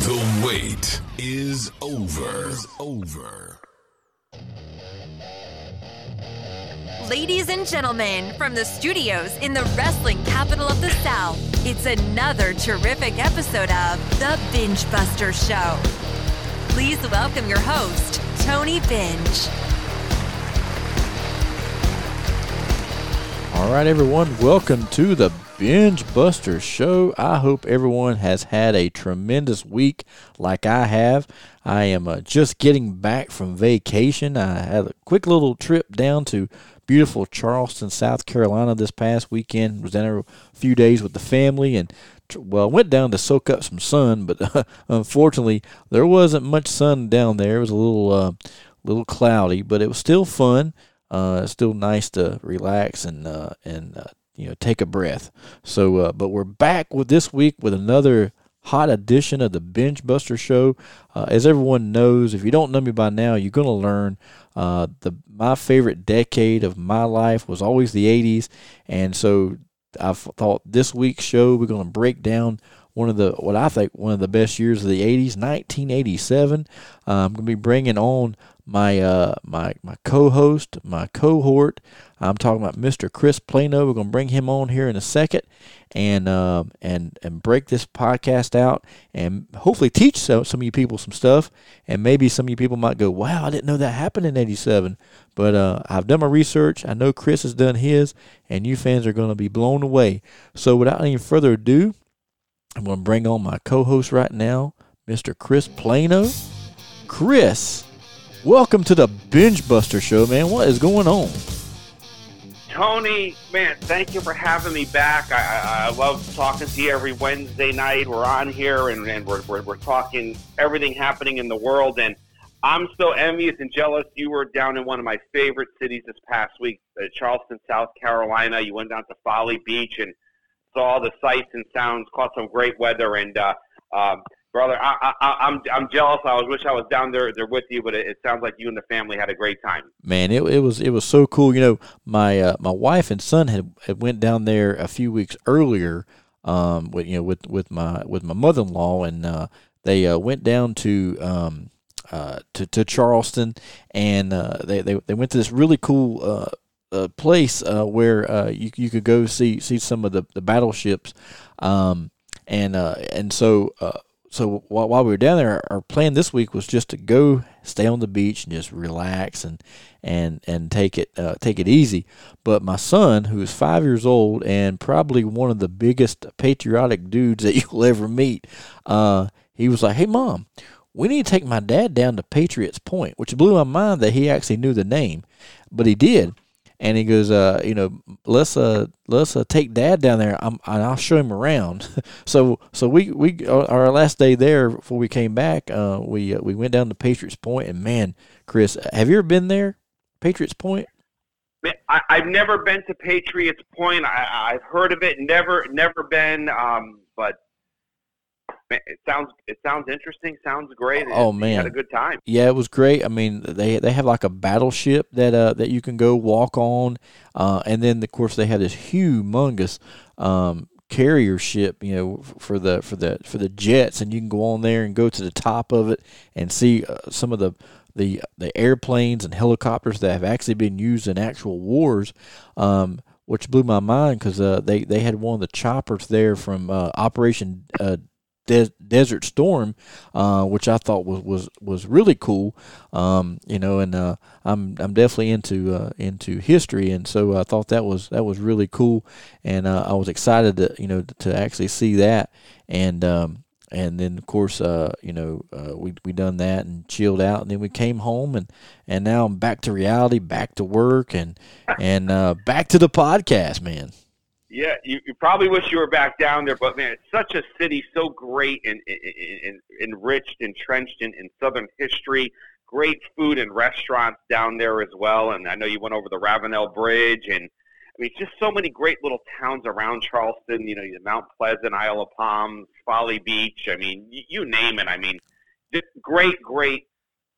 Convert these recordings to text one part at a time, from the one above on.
The wait is over. Over. Ladies and gentlemen, from the studios in the wrestling capital of the South, it's another terrific episode of The Binge Buster Show. Please welcome your host, Tony Binge. All right, everyone, welcome to the Binge Buster Show. I hope everyone has had a tremendous week like I have. I am uh, just getting back from vacation. I had a quick little trip down to beautiful Charleston, South Carolina this past weekend. Was there a few days with the family and well, went down to soak up some sun, but uh, unfortunately, there wasn't much sun down there. It was a little, uh, little cloudy, but it was still fun. Uh, it's still nice to relax and uh, and uh, you know take a breath. So, uh, but we're back with this week with another hot edition of the Binge Buster Show. Uh, as everyone knows, if you don't know me by now, you're gonna learn. Uh, the my favorite decade of my life was always the '80s, and so I thought this week's show we're gonna break down one of the what I think one of the best years of the 80s, 1987. Uh, I'm going to be bringing on my uh, my my co-host, my cohort. I'm talking about Mr. Chris Plano. We're to bring him on here in a second, and um, and and break this podcast out, and hopefully teach some some of you people some stuff, and maybe some of you people might go, "Wow, I didn't know that happened in '87." But uh, I've done my research. I know Chris has done his, and you fans are to be blown away. So without any further ado, I'm to bring on my co-host right now, Mr. Chris Plano. Chris. Welcome to the Binge Buster Show, man. What is going on? Tony, man, thank you for having me back. I, I, love talking to you every Wednesday night. We're on here and, and we're, we're, we're talking everything happening in the world. And I'm so envious and jealous. You were down in one of my favorite cities this past week, uh, Charleston, South Carolina. You went down to Folly Beach and saw the sights and sounds, caught some great weather. And uh, um, brother. I, I, I'm I'm jealous. I wish I was down there there with you, but it, it, sounds like you and the family had a great time. Man, it, it was it was so cool. You know, my uh, my wife and son had, had went down there a few weeks earlier. Um, with you know with with my with my mother in law, and uh, they uh, went down to um uh to to Charleston, and uh, they they they went to this really cool uh. Uh, place uh, where uh, you you could go see see some of the, the battleships, um, and uh, and so uh, so while, we were down there, our plan this week was just to go stay on the beach and just relax and and and take it uh, take it easy. But my son, who is five years old and probably one of the biggest patriotic dudes that you'll ever meet, uh, he was like, "Hey, mom." We need to take my dad down to Patriots Point, which blew my mind that he actually knew the name, but he did and he goes, uh, you know, let's uh, let's uh, take Dad down there. I'm, I'll show him around. so, so we we our last day there before we came back, uh, we uh, we went down to Patriots Point, and man, Chris, have you ever been there, Patriots Point? I, I've never been to Patriots Point. I, I've heard of it, never never been. Um, but it sounds it sounds interesting. Sounds great. Oh man, had a good time. Yeah, it was great. I mean, they they have like a battleship that uh that you can go walk on, uh, and then of course they have this humongous um carrier ship, you know, for the for the for the jets, and you can go on there and go to the top of it and see uh, some of the the the airplanes and helicopters that have actually been used in actual wars. Um, which blew my mind because uh, they they had one of the choppers there from uh, Operation uh, De- Desert Storm, uh, which I thought was was, was really cool. Um, you know, and uh, I'm I'm definitely into uh, into history, and so I thought that was that was really cool, and uh, I was excited to you know to actually see that, and um, and then of course uh, you know uh, we we done that and chilled out, and then we came home, and and now I'm back to reality, back to work, and and back to the podcast, man. Yeah, you, you, probably wish you were back down there, but man, it's such a city, so great and, and, and enriched, entrenched in, in Southern history. Great food and restaurants down there as well. And I know you went over the Ravenel Bridge, and I mean, just so many great little towns around Charleston. You know, Mount Pleasant, Isle of Palms, Folly Beach. I mean, you, you name it. I mean, just great, great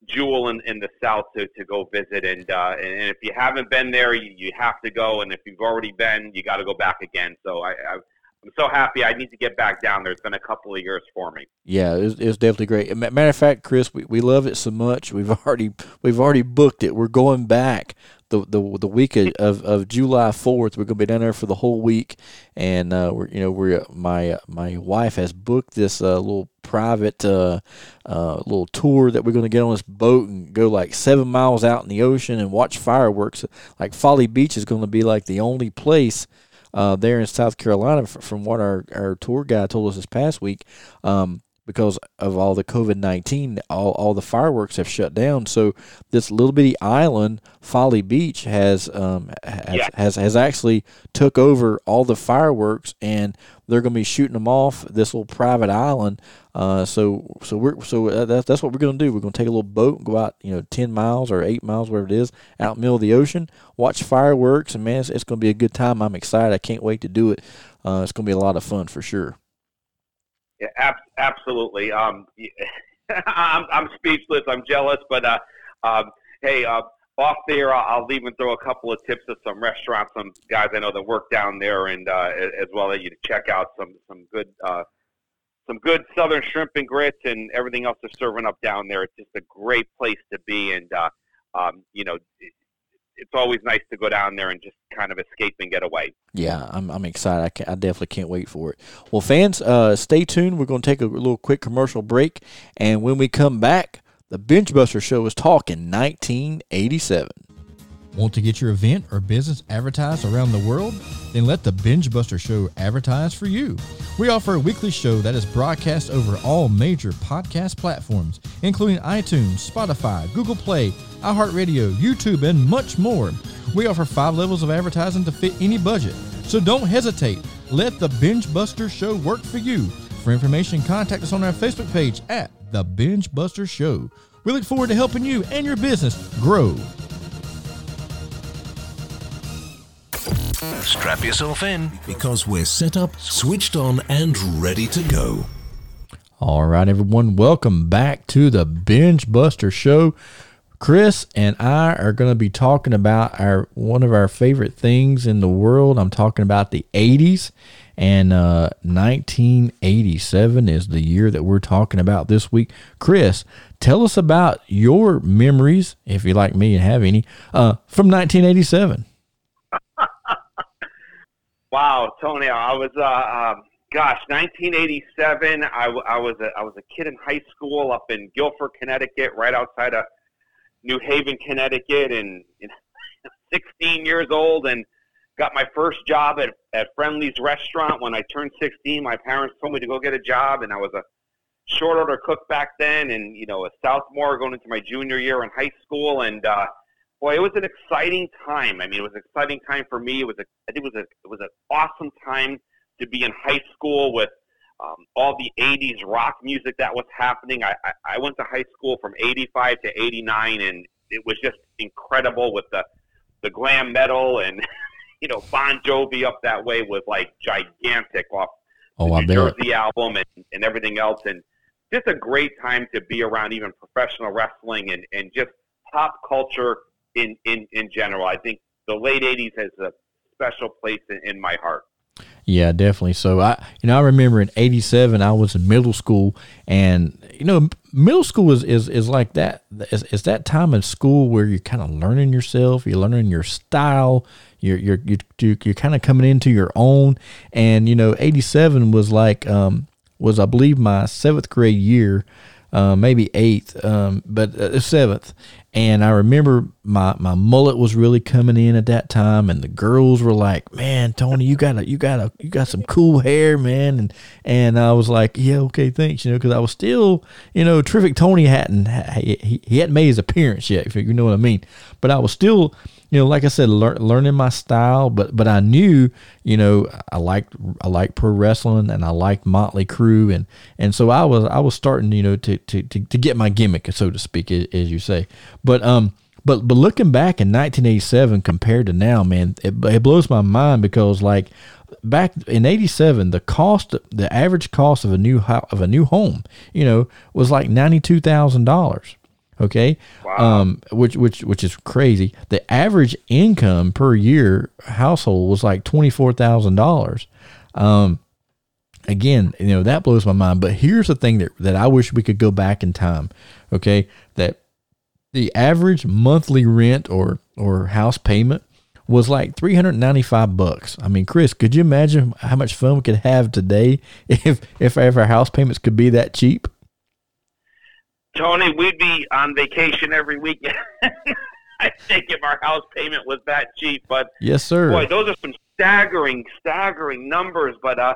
jewel in, in the south to, to go visit and uh, and if you haven't been there you, you have to go and if you've already been you got to go back again so I, I I'm so happy. I need to get back down there. It's been a couple of years for me. Yeah, it's it's definitely great. Matter of fact, Chris, we, we love it so much. We've already we've already booked it. We're going back the the, the week of, of, of July fourth. We're gonna be down there for the whole week, and uh, we're you know we're my my wife has booked this uh, little private uh, uh, little tour that we're gonna get on this boat and go like seven miles out in the ocean and watch fireworks. Like Folly Beach is gonna be like the only place. Uh, there in South Carolina, from what our, our tour guide told us this past week, um, because of all the COVID nineteen, all, all the fireworks have shut down. So this little bitty island, Folly Beach, has um, has, yeah. has has actually took over all the fireworks, and they're going to be shooting them off this little private island. Uh, so so we're so that's that's what we're going to do. We're going to take a little boat and go out, you know, ten miles or eight miles, wherever it is, out in the middle of the ocean, watch fireworks, and man, it's, it's going to be a good time. I'm excited. I can't wait to do it. Uh, it's going to be a lot of fun for sure. Yeah, ab- absolutely. Um, I'm, I'm speechless. I'm jealous, but uh, um, hey, uh, off there, I'll, I'll even throw a couple of tips of some restaurants, some guys I know that work down there, and uh, as well that you to check out some some good uh, some good southern shrimp and grits and everything else they're serving up down there. It's just a great place to be, and uh, um, you know, it's always nice to go down there and just kind of escape and get away. Yeah, I'm, I'm excited. I, can, I definitely can't wait for it. Well, fans, uh, stay tuned. We're going to take a little quick commercial break, and when we come back, the Binge Buster Show is talking 1987. Want to get your event or business advertised around the world? Then let the Binge Buster Show advertise for you. We offer a weekly show that is broadcast over all major podcast platforms, including iTunes, Spotify, Google Play, iHeartRadio, YouTube, and much more. We offer five levels of advertising to fit any budget. So don't hesitate. Let the Binge Buster Show work for you. For information, contact us on our Facebook page at The Binge Buster Show. We look forward to helping you and your business grow. Strap yourself in because we're set up, switched on, and ready to go. All right, everyone, welcome back to the Binge Buster Show. Chris and I are going to be talking about our one of our favorite things in the world. I'm talking about the 80s, and uh, 1987 is the year that we're talking about this week. Chris, tell us about your memories, if you like me and have any, uh, from 1987. Wow, Tony, I was, uh, um, gosh, 1987. I, I was a, I was a kid in high school up in Guilford, Connecticut, right outside of New Haven, Connecticut, and know, 16 years old, and got my first job at at Friendly's restaurant when I turned 16. My parents told me to go get a job, and I was a short order cook back then, and you know, a sophomore going into my junior year in high school, and uh, boy, it was an exciting time. I mean, it was an exciting time for me. It was a, I think it was a, it was an awesome time to be in high school with um, all the '80s rock music that was happening. I, I, I went to high school from '85 to '89, and it was just incredible with the the glam metal and you know Bon Jovi up that way was like gigantic off oh, the I New Jersey album and, and everything else, and just a great time to be around even professional wrestling and and just pop culture in, in, in general. I think the late 80s has a special place in, in my heart. Yeah, definitely. So I, you know, I remember in '87 I was in middle school, and you know, middle school is is, is like that. It's, it's that time in school where you're kind of learning yourself, you're learning your style, you're you're you're, you're kind of coming into your own. And you know, '87 was like um, was I believe my seventh grade year, uh, maybe eighth, um, but uh, seventh. And I remember my, my mullet was really coming in at that time, and the girls were like, "Man, Tony, you got a you got a you got some cool hair, man." And and I was like, "Yeah, okay, thanks," you know, because I was still, you know, terrific. Tony hadn't he, he hadn't made his appearance yet, if you know what I mean. But I was still you know, like I said, lear, learning my style, but but I knew, you know, I liked I liked pro wrestling and I liked Motley Crue, and and so I was I was starting, you know, to to to, to get my gimmick, so to speak, as you say. But um, but but looking back in 1987 compared to now, man, it, it blows my mind because like back in 87 the cost the average cost of a new of a new home you know was like $92,000 Okay, wow. um, which which which is crazy. The average income per year household was like twenty four thousand dollars. um, again, you know, that blows my mind. But here's the thing that, that I wish we could go back in time. Okay. That the average monthly rent or, or house payment was like 395 bucks. I mean, Chris, could you imagine how much fun we could have today if, if, if our house payments could be that cheap? Tony, we'd be on vacation every weekend. I think if our house payment was that cheap, but yes, sir. Boy, those are some staggering, staggering numbers. But uh,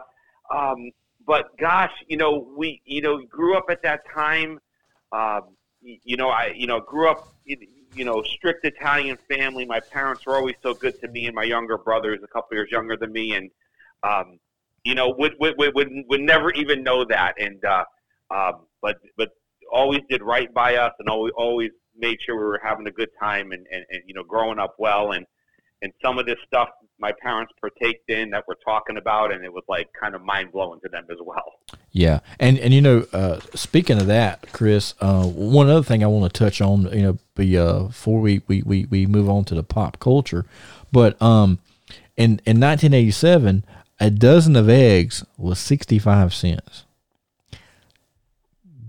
um, but gosh, you know, we you know grew up at that time. Uh, you know, I you know grew up you know strict Italian family. My parents were always so good to me and my younger brothers, a couple years younger than me, and um, you know would would would would never even know that. And uh, um, but but always did right by us and always always made sure we were having a good time and, and, and you know growing up well. And and some of this stuff my parents partaked in that we're talking about and it was like kind of mind blowing to them as well. Yeah. And and you know uh, speaking of that chris uh, one other thing i want to touch on you know be, uh, before we, we we we move on to the pop culture. But um in in 1987 a dozen of eggs was 65 cents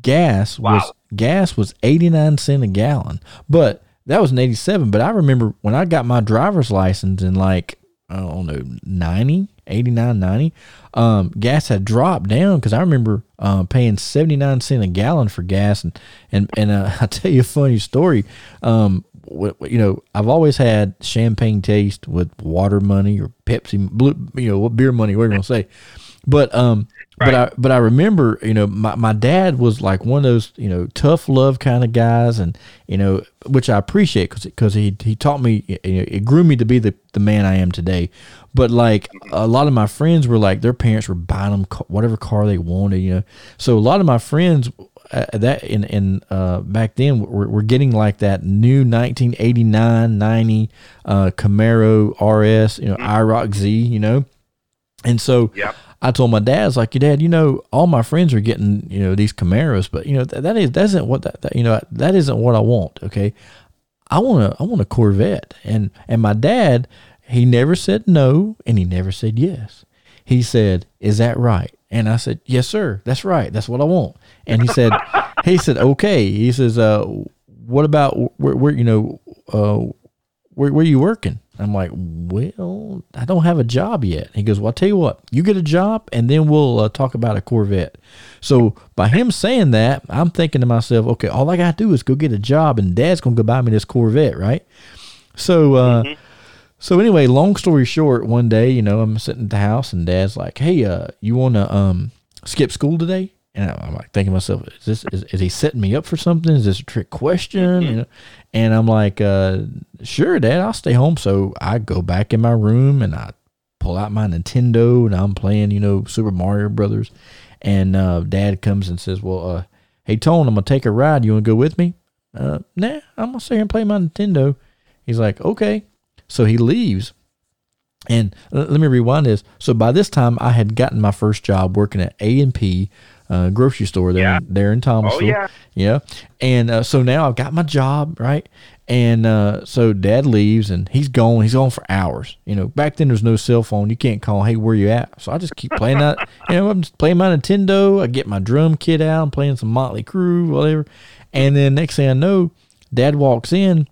gas Wow. was gas was 89 cent a gallon but that was in 87 but i remember when i got my driver's license in like i don't know 90 89 90 um, gas had dropped down because i remember uh, paying 79 cent a gallon for gas. And and, and uh, i'll tell you a funny story. Um, you know i've always had champagne taste with water money or pepsi blue you know what beer money whatever you want to say but um but I but I remember, you know, my, my dad was like one of those, you know, tough love kind of guys, and you know, which I appreciate because because he he taught me, you know, it grew me to be the the man I am today. But like a lot of my friends were like their parents were buying them whatever car they wanted, you know. So a lot of my friends uh, that in in uh, back then were, were getting like that new 1989 90 uh, Camaro RS, you know, IROC Z, you know. And so Yep. I told my dad, I was like, your dad, you know, all my friends are getting, you know, these Camaros, but you know, that, that is, that isn't what that, that, you know, that isn't what I want. Okay. I want a, I want a Corvette. And, and my dad, he never said no and he never said yes. He said, is that right? And I said, yes, sir. That's right. That's what I want. And he said, he said, okay. He says, uh, what about where, where you know, uh, where, where you working? I'm like, well, I don't have a job yet. He goes, well, I'll tell you what, you get a job and then we'll uh, talk about a Corvette. So by him saying that, I'm thinking to myself, okay, all I got to do is go get a job and dad's going to go buy me this Corvette, right? So, uh, so anyway, long story short, one day, you know, I'm sitting at the house and dad's like, hey, uh, you want to um, skip school today? And I'm like thinking to myself, is this is, is he setting me up for something? Is this a trick question? You know, and I'm like, uh, sure, Dad, I'll stay home. So I go back in my room and I pull out my Nintendo and I'm playing, you know, Super Mario Brothers. And uh, Dad comes and says, well, uh, hey Tone, I'm gonna take a ride. You want to go with me? Uh, nah, I'm gonna stay here and play my Nintendo. He's like, okay. So he leaves. And let me rewind this. So by this time, I had gotten my first job working at A and P uh, grocery store there, Yeah. in, there in Thomasville. Oh, yeah. yeah. And uh, so now I've got my job right, and uh, so Dad leaves and he's gone. He's gone for hours. You know, back then there's no cell phone. You can't call. Hey, where you at? So I just keep playing that. You know, I'm just playing my Nintendo. I get my drum kit out. I'm playing some Motley Crue, whatever. And then next thing I know, Dad walks in.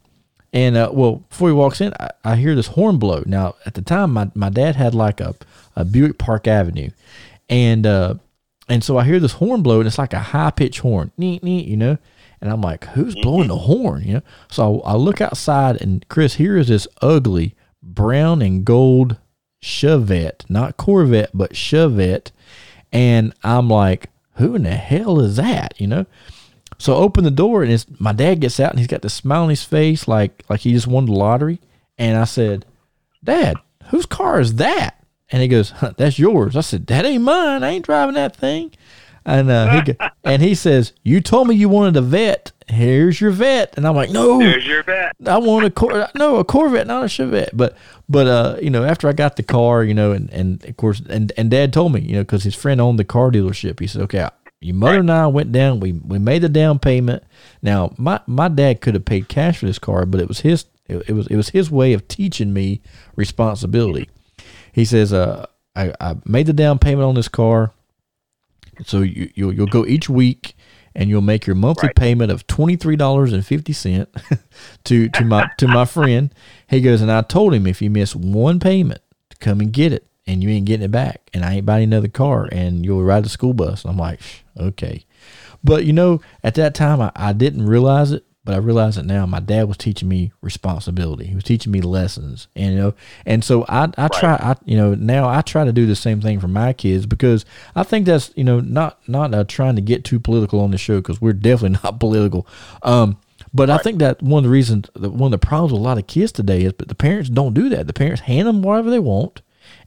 And uh, well, before he walks in, I, I hear this horn blow. Now, at the time, my, my dad had like a, a Buick Park Avenue, and uh, and so I hear this horn blow, and it's like a high pitched horn, neat, neat, you know. And I'm like, who's mm-hmm. blowing the horn, you know? So I, I look outside, and Chris, here is this ugly brown and gold Chevette, not Corvette, but Chevette, and I'm like, who in the hell is that, you know? So I open the door and it's my dad gets out and he's got this smile on his face like like he just won the lottery. And I said, Dad, whose car is that? And he goes, huh, That's yours. I said, That ain't mine. I ain't driving that thing. And uh, he go, and he says, You told me you wanted a vet. Here's your vet. And I'm like, No, There's your bet. I want a Cor- no a Corvette, not a Chevette. But but uh, you know, after I got the car, you know, and and of course, and and Dad told me, you know, because his friend owned the car dealership. He said, okay, your mother and I went down. We we made the down payment. Now my my dad could have paid cash for this car, but it was his it, it was it was his way of teaching me responsibility. He says, uh, I I made the down payment on this car. So you you'll, you'll go each week, and you'll make your monthly Right. payment of twenty three dollars and fifty cent to to my to my friend. He goes, and I told him if you miss one payment, to come and get it, and you ain't getting it back, and I ain't buying another car, and you'll ride the school bus. I'm like, okay. But you know, at that time, I, I didn't realize it, but I realize it now. My dad was teaching me responsibility. He was teaching me lessons, and you know, and so I, I try, I, you know, now I try to do the same thing for my kids because I think that's, you know, not not uh, trying to get too political on the show because we're definitely not political. Um, but I think that one of the reasons, one of the problems with a lot of kids today is, but the parents don't do that. The parents hand them whatever they want,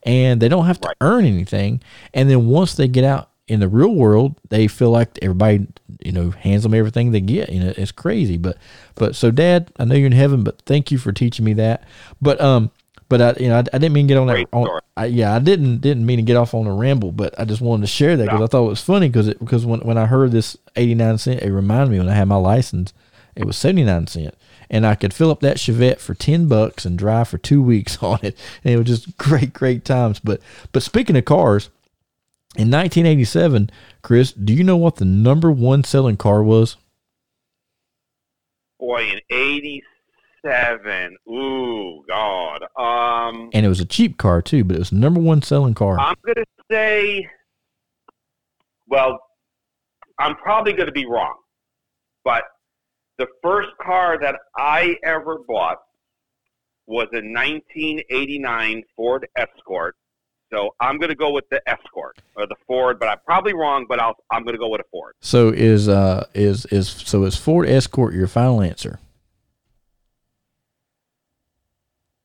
and they don't have to earn anything. And then once they get out in the real world, they feel like everybody, you know, hands them everything they get. You know, it's crazy. But, but so, Dad, I know you're in heaven, but thank you for teaching me that. But, um, but I, you know, I, I didn't mean to get on that. On. I, yeah, I didn't didn't mean to get off on a ramble, but I just wanted to share that because No. I thought it was funny because it because when when I heard this eighty nine cent, it reminded me when I had my license, it was seventy nine cent, and I could fill up that Chevette for ten bucks and drive for two weeks on it, and it was just great great times. But but speaking of cars, in nineteen eighty seven, Chris, do you know what the number one selling car was? Boy, in '87. Ooh, God. Um, And it was a cheap car too, but it was the number one selling car. I'm gonna say. Well, I'm probably gonna be wrong, but the first car that I ever bought was a 1989 Ford Escort. So I'm gonna go with the Escort or the Ford, but I'm probably wrong. But I'll, I'm gonna go with a Ford. So is uh is is so is Ford Escort your final answer?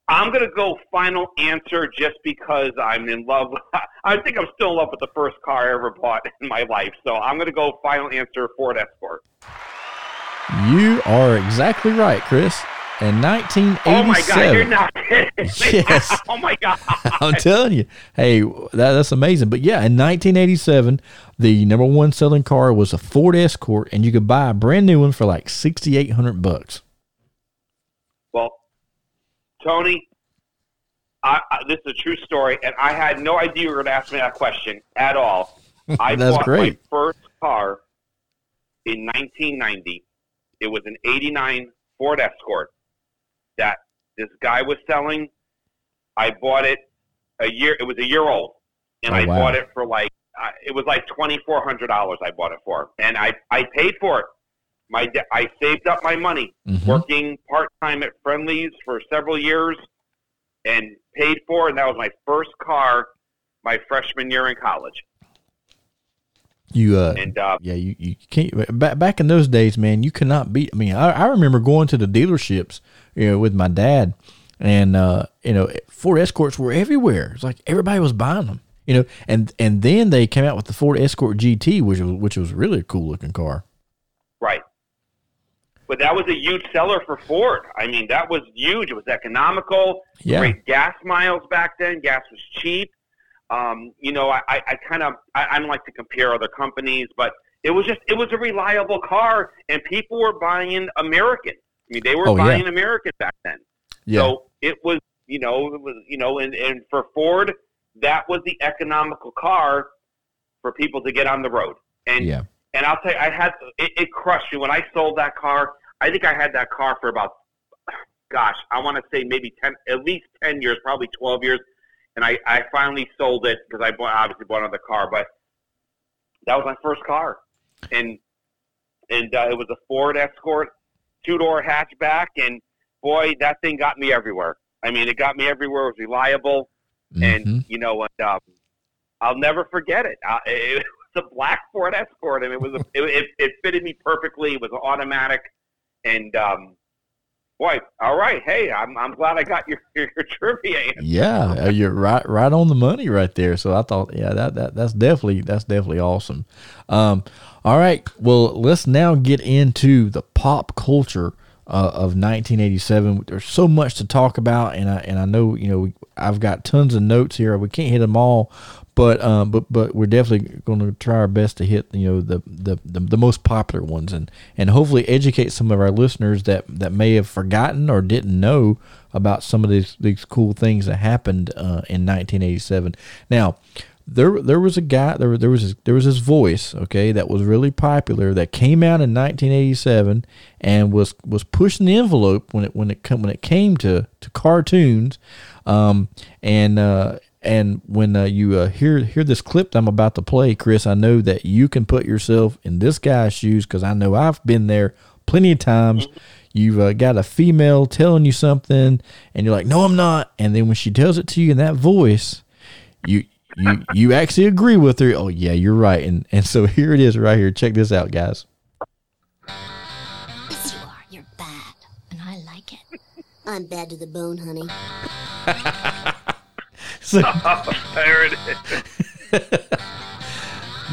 I'm gonna go final answer just because I'm in love. I think I'm still in love with the first car I ever bought in my life. So I'm gonna go final answer Ford Escort. You are exactly right, Chris. In 1987, Oh my god, you're not kidding. Yes. oh my god. I'm telling you, hey, that, that's amazing. But yeah, in 1987, the number one selling car was a Ford Escort, and you could buy a brand new one for like 6,800 bucks. Well, Tony, I, I, this is a true story, and I had no idea you were going to ask me that question at all. I That's bought great. my first car in 1990. It was an '89 Ford Escort that this guy was selling. I bought it a year. It was a year old, and Oh, I wow. bought it for like I- it was like twenty four hundred dollars. I bought it for, and I I paid for it. My I saved up my money Mhm. working part time at Friendly's for several years, and paid for, it, and that was my first car, my freshman year in college. You uh, And uh, yeah, you, you can't back back in those days, man. You cannot beat. I mean, I, I remember going to the dealerships, you know, with my dad, and uh, you know, Ford Escorts were everywhere. It's like everybody was buying them, you know, and and then they came out with the Ford Escort GT, which was which was really a cool looking car. Right. But that was a huge seller for Ford. I mean, that was huge. It was economical. Yeah. Great gas miles back then. Gas was cheap. Um, you know, I, I, I kind of I, I don't like to compare other companies, but it was just it was a reliable car, and people were buying American. I mean, they were Oh, yeah. buying American back then. Yeah, So it was, you know, it was, you know, and, and for Ford, that was the economical car for people to get on the road. And yeah, and I'll tell you, I had it, it crushed me when I sold that car. I think I had that car for about, gosh, I want to say maybe ten, at least ten years, probably twelve years. And I, I finally sold it because I bought, obviously bought another car, but that was my first car, and and uh, it was a Ford Escort, two door hatchback, and boy, that thing got me everywhere. I mean, it got me everywhere. It was reliable, and Mhm. you know, and, um, I'll never forget it. Uh, it was a black Ford Escort, and it was a, it, it, it fitted me perfectly. It was automatic, and um, boy, all right, hey, I'm I'm glad I got your your, trivia answer. yeah. uh, You're right, right on the money right there. So I thought, yeah, that that that's definitely that's definitely awesome. Um, all right, well, let's now get into the pop culture uh, of 1987. There's so much to talk about, and I and I know you know we, I've got tons of notes here. We can't hit them all, but um, but but we're definitely going to try our best to hit you know the, the the the most popular ones, and and hopefully educate some of our listeners that that may have forgotten or didn't know about some of these these cool things that happened uh, in 1987. Now, there there was a guy there there was his, there was his voice okay that was really popular that came out in 1987 and was was pushing the envelope when it when it come when it came to to cartoons um and uh and when uh, you uh, hear hear this clip that I'm about to play, Chris, I know that you can put yourself in this guy's shoes because I know I've been there plenty of times. You've uh, got a female telling you something, and you're like, "No, I'm not." And then when she tells it to you in that voice, you you you actually agree with her. Oh yeah, you're right. And and so here it is right here. Check this out, guys. Yes, you are. You're bad, and I like it. I'm bad to the bone, honey. So there it is.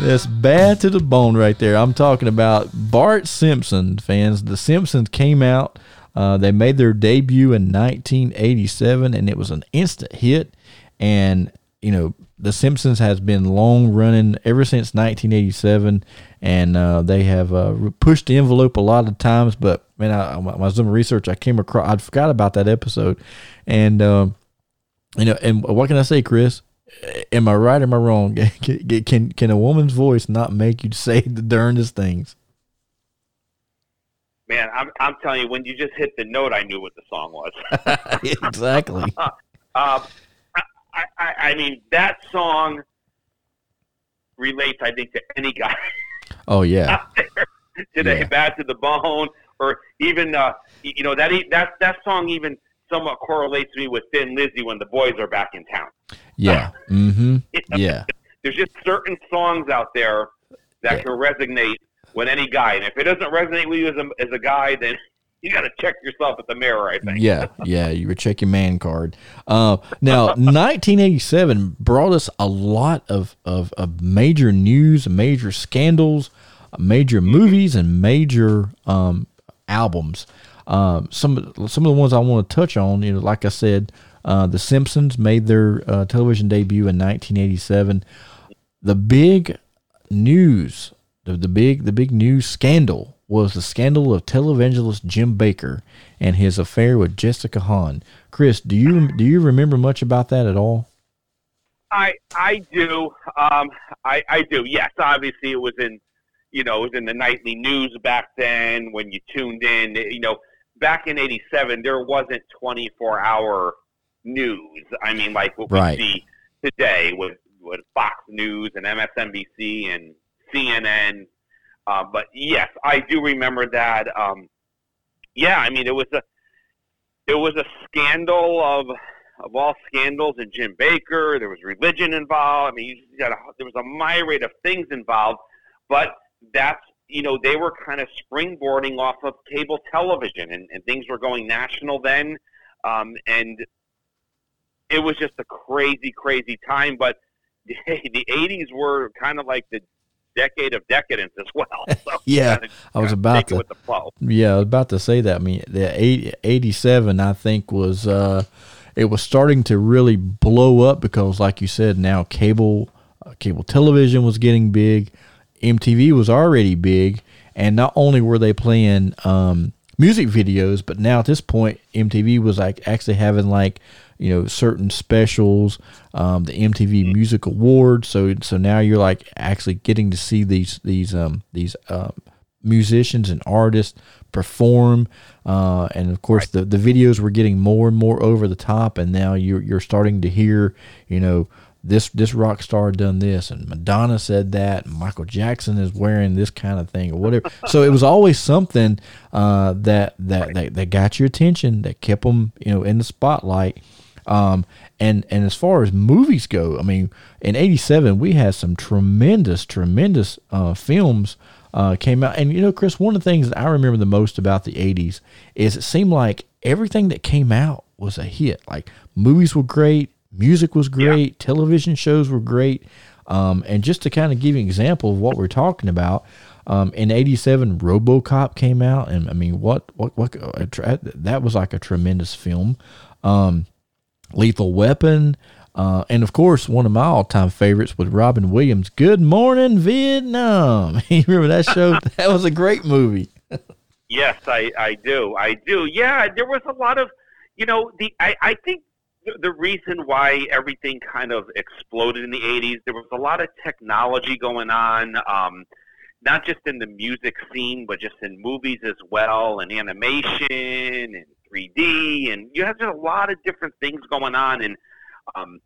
that's bad to the bone right there. I'm talking about Bart Simpson fans. The Simpsons came out. Uh, they made their debut in 1987, and it was an instant hit. And you know, The Simpsons has been long running ever since 1987, and uh, they have uh, pushed the envelope a lot of times. But man, I, I was doing research, I came across, I forgot about that episode, and um, you know, and what can I say, Chris? Am I right or am I wrong? Can can, can a woman's voice not make you say the darndest things? Man, I'm, I'm telling you, when you just hit the note, I knew what the song was. exactly. Um, I, I, I mean, that song relates, I think, to any guy Oh yeah, today, Yeah. bad to the bone, or even, uh, you know, that that that song even somewhat correlates me with Thin Lizzy when the boys are back in town. yeah, mm-hmm, yeah, There's just certain songs out there that Yeah. can resonate with any guy, and if it doesn't resonate with you as a, as a guy, then you got to check yourself at the mirror. I think. yeah, yeah. You would check your man card. Uh, now, 1987 brought us a lot of, of, of major news, major scandals, major movies, and major um, albums. Um, some of- some of the ones I want to touch on, you know, like I said, uh, The Simpsons made their uh, television debut in 1987. The big news, the, the big the big news scandal was the scandal of televangelist Jim Bakker and his affair with Jessica Hahn. Chris, do you do you remember much about that at all? I I do. Um, I I do. Yes, obviously it was in, you know, it was in the nightly news back then when you tuned in. You know, back in '87 there wasn't 24 hour news. I mean, like what Right. we see today with with Fox News and MSNBC and CNN. Uh, but yes, I do remember that. Um, yeah, I mean it was a it was a scandal of of all scandals and Jim Bakker. There was religion involved. I mean, you got a, there was a myriad of things involved, but that's you know they were kind of springboarding off of cable television, and, and things were going national then, um, and it was just a crazy, crazy time. But the, the '80s were kind of like the decade of decadence as well. So Yeah, I was about to- with the. Yeah, I was about to say that. I mean, the eight- 87, I think, was uh, it was starting to really blow up because, like you said, now cable uh, cable television was getting big, MTV was already big, and not only were they playing um, music videos, but now at this point, MTV was like actually having like you know certain specials, um, the MTV Music Awards. So so now you're like actually getting to see these these um, these um, musicians and artists perform. Uh, and of course the, the videos were getting more and more over the top and now you're, you're starting to hear you know this this rock star done this and madonna said that and michael jackson is wearing this kind of thing or whatever so it was always something uh, that, that that that got your attention that kept them you know in the spotlight um, and and as far as movies go, I mean, in '87 we had some tremendous, tremendous uh, films uh, came out. And you know, Chris, one of the things that I remember the most about the '80s is it seemed like everything that came out was a hit. Like movies were great, music was great, television shows were great. Um, and just to kind of give you an example of what we're talking about, um, in '87, RoboCop came out, and I mean, what what what a that was like a tremendous film. Um, Lethal Weapon, uh, and of course, one of my all-time favorites with Robin Williams. Good Morning Vietnam. you remember that show? that was a great movie. Yes, I, I do. I do. Yeah, there was a lot of, you know, the I, I think the, reason why everything kind of exploded in the 80s, there was a lot of technology going on, um, not just in the music scene, but just in movies as well, and animation and 3D, and you have just a lot of different things going on. And, um,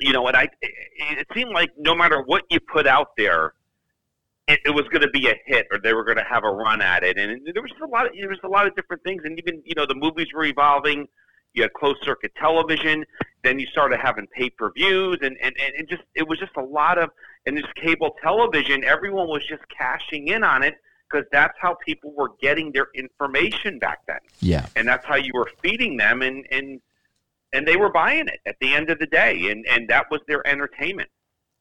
you know, and I, it, it seemed like no matter what you put out there, it, it was going to be a hit, or they were going to have a run at it. And there was just a lot. Of, there was a lot of different things, and even you know, the movies were evolving you had closed circuit television. Then you started having pay per views, and, and and it just it was just a lot of and this cable television. Everyone was just cashing in on it because that's how people were getting their information back then. Yeah, and that's how you were feeding them, and and and they were buying it at the end of the day, and and that was their entertainment.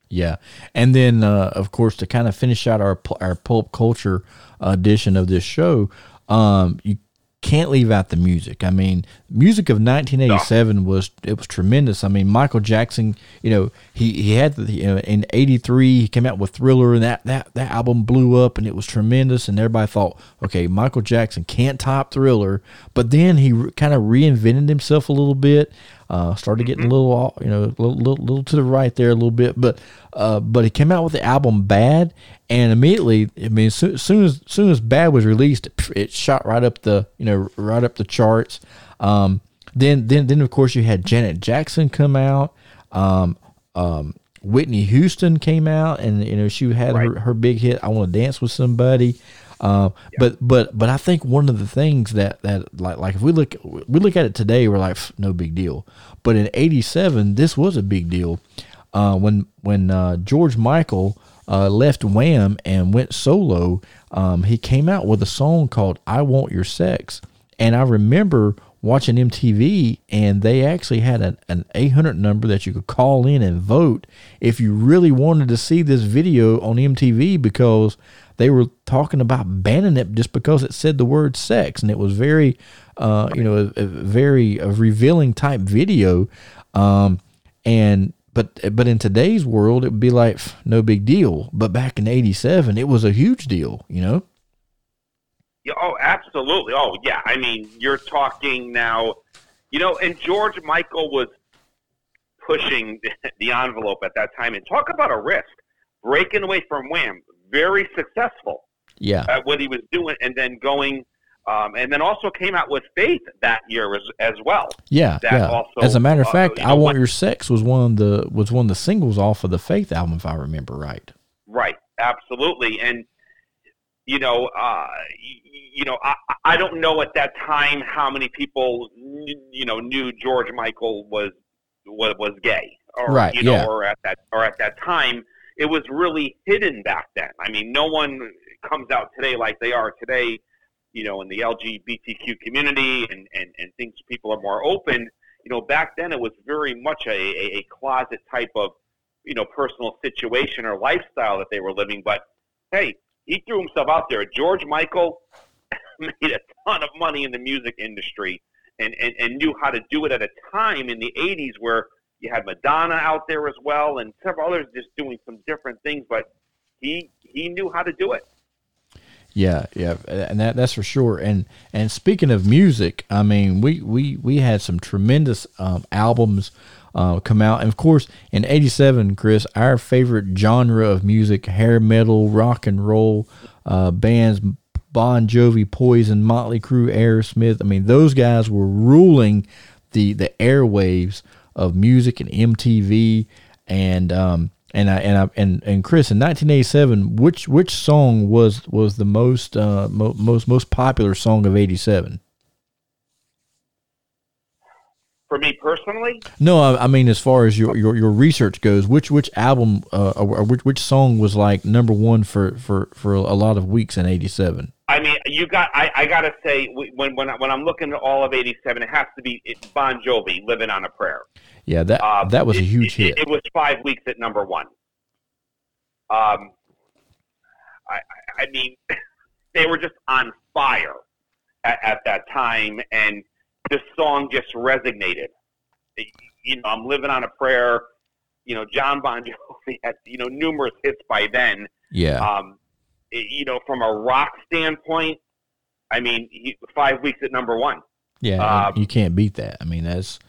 Yeah, and then uh, of course to kind of finish out our our pulp culture edition of this show, um, you can't leave out the music. I mean, music of 1987 no. was it was tremendous. I mean, Michael Jackson, you know, he he had the, you know, in '83 he came out with Thriller, and that that that album blew up, and it was tremendous. And everybody thought, okay, Michael Jackson can't top Thriller, but then he re- kind of reinvented himself a little bit. Uh, started getting mm-hmm. a little, you know, a little, little, little, to the right there a little bit, but, uh, but he came out with the album Bad, and immediately, I mean, as soon, soon as soon as Bad was released, it shot right up the, you know, right up the charts. Um, then, then, then of course you had Janet Jackson come out. Um, um, Whitney Houston came out, and you know she had right. her, her big hit. I want to dance with somebody. Uh, yeah. But but but I think one of the things that that like like if we look we look at it today, we're like no big deal. But in '87, this was a big deal. Uh, when when uh, George Michael uh, left Wham and went solo, um, he came out with a song called "I Want Your Sex," and I remember watching MTV, and they actually had an, an 800 number that you could call in and vote if you really wanted to see this video on MTV because they were talking about banning it just because it said the word sex, and it was very, uh, you know, a, a very a revealing type video. Um, and but but in today's world, it would be like no big deal. But back in '87, it was a huge deal. You know. Yeah, oh, absolutely. Oh, yeah. I mean, you're talking now, you know, and George Michael was pushing the envelope at that time. And talk about a risk. Breaking away from Wham, very successful. Yeah. At what he was doing, and then going, um, and then also came out with Faith that year as, as well. Yeah, yeah. Also, as a matter of uh, fact, uh, I Want Your Sex was one of the was one of the singles off of the Faith album, if I remember right. Right, absolutely, and you know, uh, you know, I, I don't know at that time how many people, you know, knew George Michael was was, was gay, or right, you know, yeah. or at that or at that time, it was really hidden back then. I mean, no one comes out today like they are today, you know, in the LGBTQ community, and and and things people are more open. You know, back then it was very much a, a, a closet type of, you know, personal situation or lifestyle that they were living. But hey, he threw himself out there. George Michael made a ton of money in the music industry and, and, and knew how to do it at a time in the 80s where you had Madonna out there as well and several others just doing some different things, but he he knew how to do it. Yeah, yeah, and that that's for sure. And and speaking of music, I mean, we we we had some tremendous um, albums uh, come out. And of course, in '87, Chris, our favorite genre of music, hair metal, rock and roll uh, bands, Bon Jovi, Poison, Motley Crue, Aerosmith. I mean, those guys were ruling the the airwaves of music and MTV. And um, and I and I and and Chris in 1987, which which song was was the most uh, mo- most most popular song of '87? for me personally? No, I, I, mean as far as your, your, your research goes, which which album uh, or which, which song was like number one for, for, for a lot of weeks in '87? I mean, you got. I, I got to say, when when I, when I'm looking at all of '87, it has to be Bon Jovi, "Living on a Prayer." Yeah, that uh, that was a huge it, hit. It, it, was five weeks at number one. Um, I I mean, they were just on fire at, at that time, and this song just resonated. You know, I'm living on a prayer. You know, John Bon Jovi had you know numerous hits by then. Yeah. Um, you know, from a rock standpoint, I mean, five weeks at number one. Yeah, um, you can't beat that. I mean, that's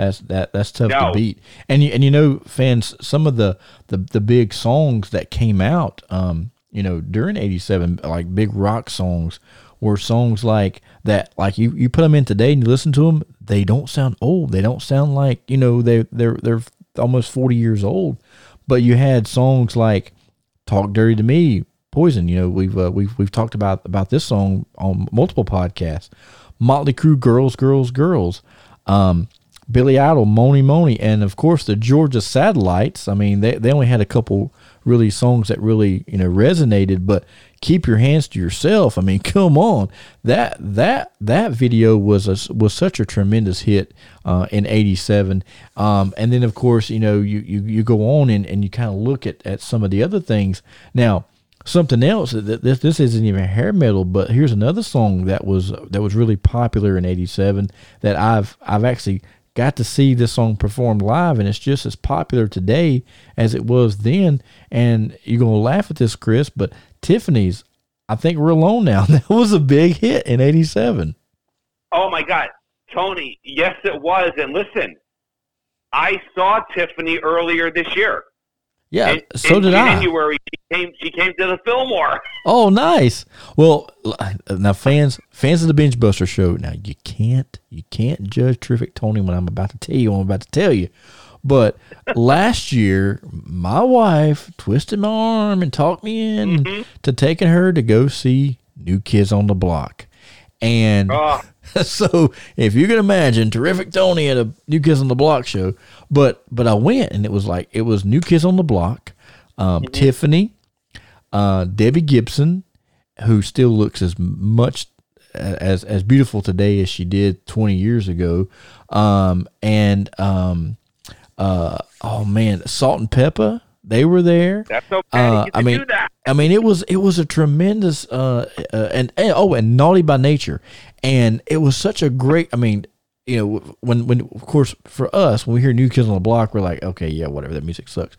That's that that's tough No. to beat. And you and you know, fans, some of the the the big songs that came out, um, you know, during '87, like big rock songs, were songs like that. Like you you put them in today and you listen to them, they don't sound old. They don't sound like you know they they're they're almost 40 years old. But you had songs like "Talk Dirty to Me," Poison. You know, we've uh, we've we've talked about about this song on multiple podcasts. Motley Crue, "Girls, Girls, Girls." Um, Billy Idol, "Mony, Mony," and of course the Georgia Satellites. I mean, they they only had a couple really songs that really you know resonated, but "Keep Your Hands to Yourself." I mean, come on, that that that video was a, was such a tremendous hit uh, in '87. Um, and then of course you know you you, you go on and, and you kind of look at at some of the other things now something else that this this isn't even hair metal but here's another song that was that was really popular in 87 that I've I've actually got to see this song performed live and it's just as popular today as it was then and you're going to laugh at this Chris but Tiffany's I think we're alone now that was a big hit in 87 Oh my God, Tony! Yes, it was. And listen, I saw Tiffany earlier this year. Yeah in, so in did I January, she came. She came to the Fillmore. Oh, nice. Well, uh, now fans, fans of the Binge Buster Show. Now you can't, you can't judge Terrific Tony when I'm about to tell you. what I'm about to tell you. But last year, my wife twisted my arm and talked me in mm-hmm. to taking her to go see New Kids on the Block. And Oh. so if you can imagine terrific Tony at a New Kids on the Block show, but but I went and it was like it was New Kids on the Block, um, Tiffany, uh, Debbie Gibson, who still looks as much as as beautiful today as she did 20 years ago, um, and um, uh, oh man, Salt-N-Pepa, they were there. That's okay. Uh, I mean. I mean, it was it was a tremendous uh, uh and, and oh, and naughty by nature, and it was such a great. I mean, you know, when when of course for us when we hear New Kids on the Block, we're like, okay, yeah, whatever, that music sucks,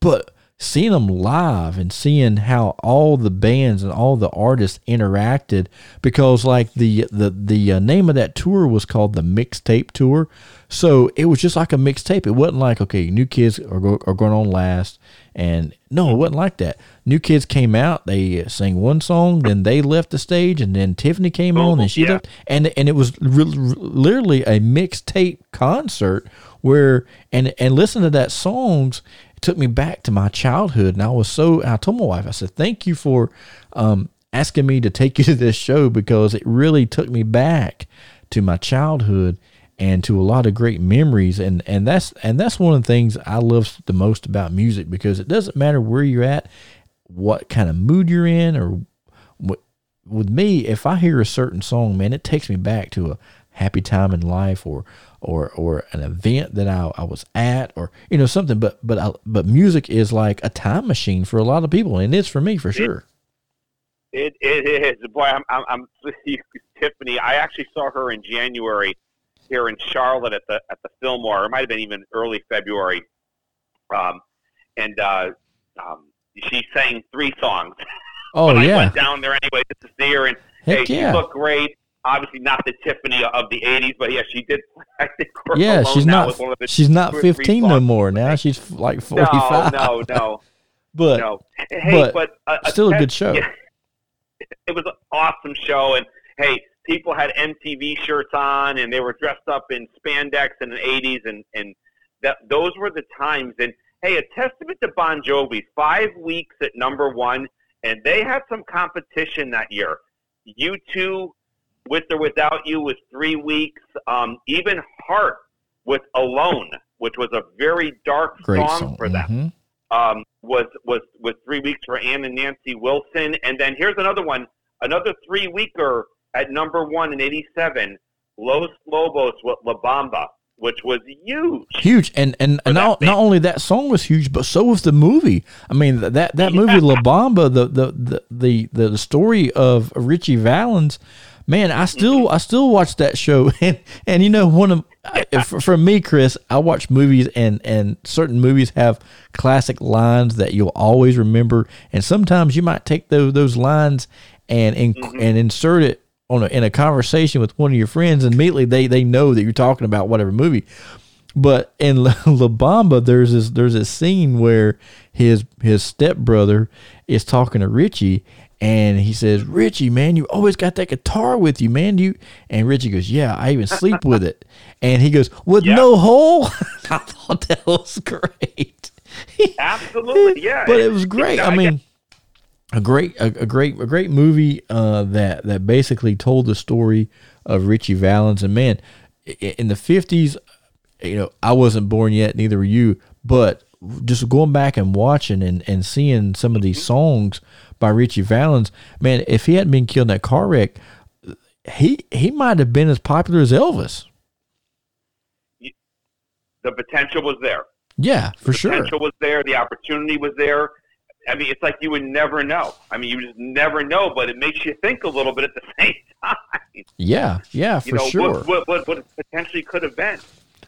but seeing them live and seeing how all the bands and all the artists interacted because like the the the uh, name of that tour was called the mixtape tour. So it was just like a mixtape. It wasn't like okay new kids are, go, are going on last. And no it wasn't like that. New kids came out they sang one song then they left the stage and then tiffany came on and she yeah. left. And and it was re- literally a mixtape concert where and and listen to that songs took me back to my childhood and i was so i told my wife i said thank you for um asking me to take you to this show because it really took me back to my childhood and to a lot of great memories. And and that's and that's one of the things i love the most about music because it doesn't matter where you're at what kind of mood you're in or what with me, if I hear a certain song, man, it takes me back to a happy time in life or or or an event that I, I was at or you know something. But but I, but music is like a time machine for a lot of people, and it's for me for sure. It it is. Boy, I'm I'm, I'm Tiffany. I actually saw her in January here in Charlotte at the at the Fillmore. It might have been even early February. Um, and uh, um, she sang three songs. Oh but I yeah, went down there anyway to see her, and Heck hey, yeah. she looked great. Obviously, not the Tiffany of the '80s, but yeah, she did. I think yeah. She's not one of the she's not two or three fifteen no more. Now she's like No, forty five. no, no, no. but no. Hey, but but, a, a still a good show. yeah. it was an awesome show, and hey, people had MTV shirts on, and they were dressed up in spandex in the '80s, and and that those were the times. And hey, a testament to Bon Jovi, five weeks at number one, and they had some competition that year. You two, with or without you, was three weeks. Um, even Heart with Alone, which was a very dark song, song for them Mhm. um, was was was three weeks for Ann and Nancy Wilson, and then here's another one, another three weeker at number one in '87, Los Lobos with La Bamba, which was huge. Huge, and and, and not, not only that song was huge, but so was the movie. I mean that that, that movie La Bamba, the the, the the the story of Ritchie Valens. Man, I still I still watch that show, and and you know one of for, for me, Chris, I watch movies, and and certain movies have classic lines that you'll always remember, and sometimes you might take those those lines and and, mm-hmm. and insert it on a, in a conversation with one of your friends, and immediately they they know that you're talking about whatever movie. but in La, La Bamba, there's this there's a scene where his his stepbrother is talking to Richie, and he says, "Richie, man, you always got that guitar with you, man. Do you?" And Richie goes, "Yeah, I even sleep with it." And he goes, "With Yeah. no hole." I thought that was great. Absolutely, yeah. but it was great. I mean, a great, a, a great, a great movie uh, that that basically told the story of Ritchie Valens. And man, in the fifties, you know, I wasn't born yet, neither were you. But just going back and watching and, and seeing some of these songs by Ritchie Valens, man, if he hadn't been killed in that car wreck, he he might have been as popular as Elvis. the potential was there. Yeah, for the sure. potential was there. The opportunity was there. I mean, it's like you would never know. I mean, you just never know, but it makes you think a little bit at the same time. Yeah, yeah, for you know, sure. what, what, what, what it potentially could have been.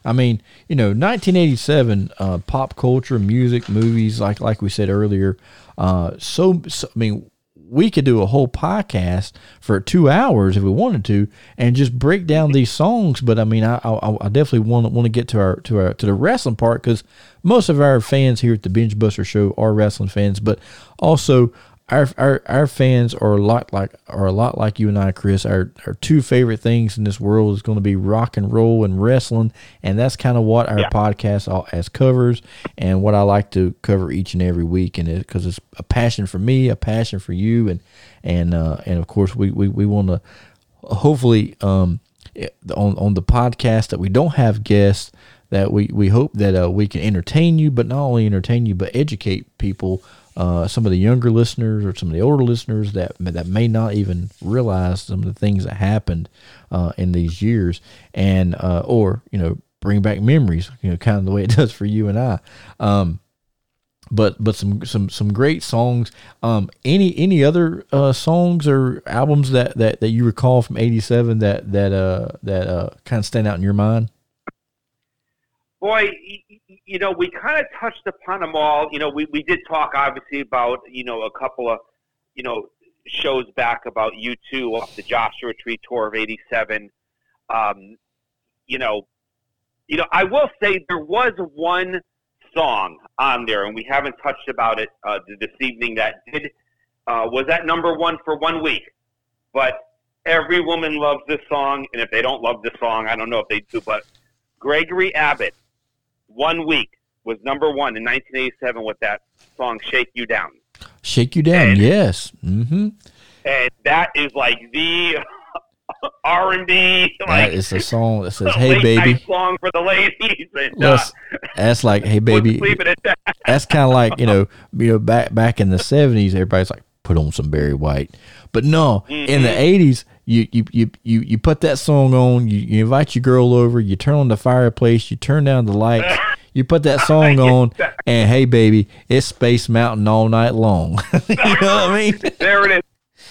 I mean, you know, 1987, uh, pop culture, music, movies, like like we said earlier. Uh, so, so, I mean, we could do a whole podcast for two hours if we wanted to, and just break down these songs. But I mean, I I, I definitely want to want to get to our to our to the wrestling part because most of our fans here at the Binge Buster Show are wrestling fans, but also. Our, our our fans are a lot like are a lot like you and I, Chris. Our our two favorite things in this world is going to be rock and roll and wrestling, and that's kind of what our Yeah. podcast all as covers, and what I like to cover each and every week, and it because it's a passion for me, a passion for you, and and uh, and of course we we, we want to hopefully um on on the podcast that we don't have guests that we we hope that uh, we can entertain you, but not only entertain you, but educate people. Uh, some of the younger listeners or some of the older listeners that that may not even realize some of the things that happened uh, in these years, and uh, or you know bring back memories, you know, kind of the way it does for you and I. Um, but but some some some great songs. Um, any any other uh, songs or albums that, that, that you recall from '87 that that uh that uh kind of stand out in your mind? Boy, you know, we kind of touched upon them all. You know, we, we did talk obviously about, you know, a couple of, you know, shows back about U2 off the Joshua Tree tour of 87. Um, you know, you know, I will say there was one song on there, and we haven't touched about it uh, this evening. That did uh, was at number one for one week, but every woman loves this song, and if they don't love this song, I don't know if they do. But Gregory Abbott, one week was number one in 1987 with that song "Shake You Down," Shake you down, And- yes. Mm-hmm. and that is like the R and B That like is a song that says, "Hey baby." song for the ladies. And, uh, that's like, "Hey baby." leave it at that. That's kind of like you know, you know, back back in the '70s, everybody's like, "Put on some Barry White," but no, in the '80s, you you you you you put that song on, you, you invite your girl over, you turn on the fireplace, you turn down the lights, you put that song on, and hey baby, it's Space Mountain all night long. you know what I mean? there it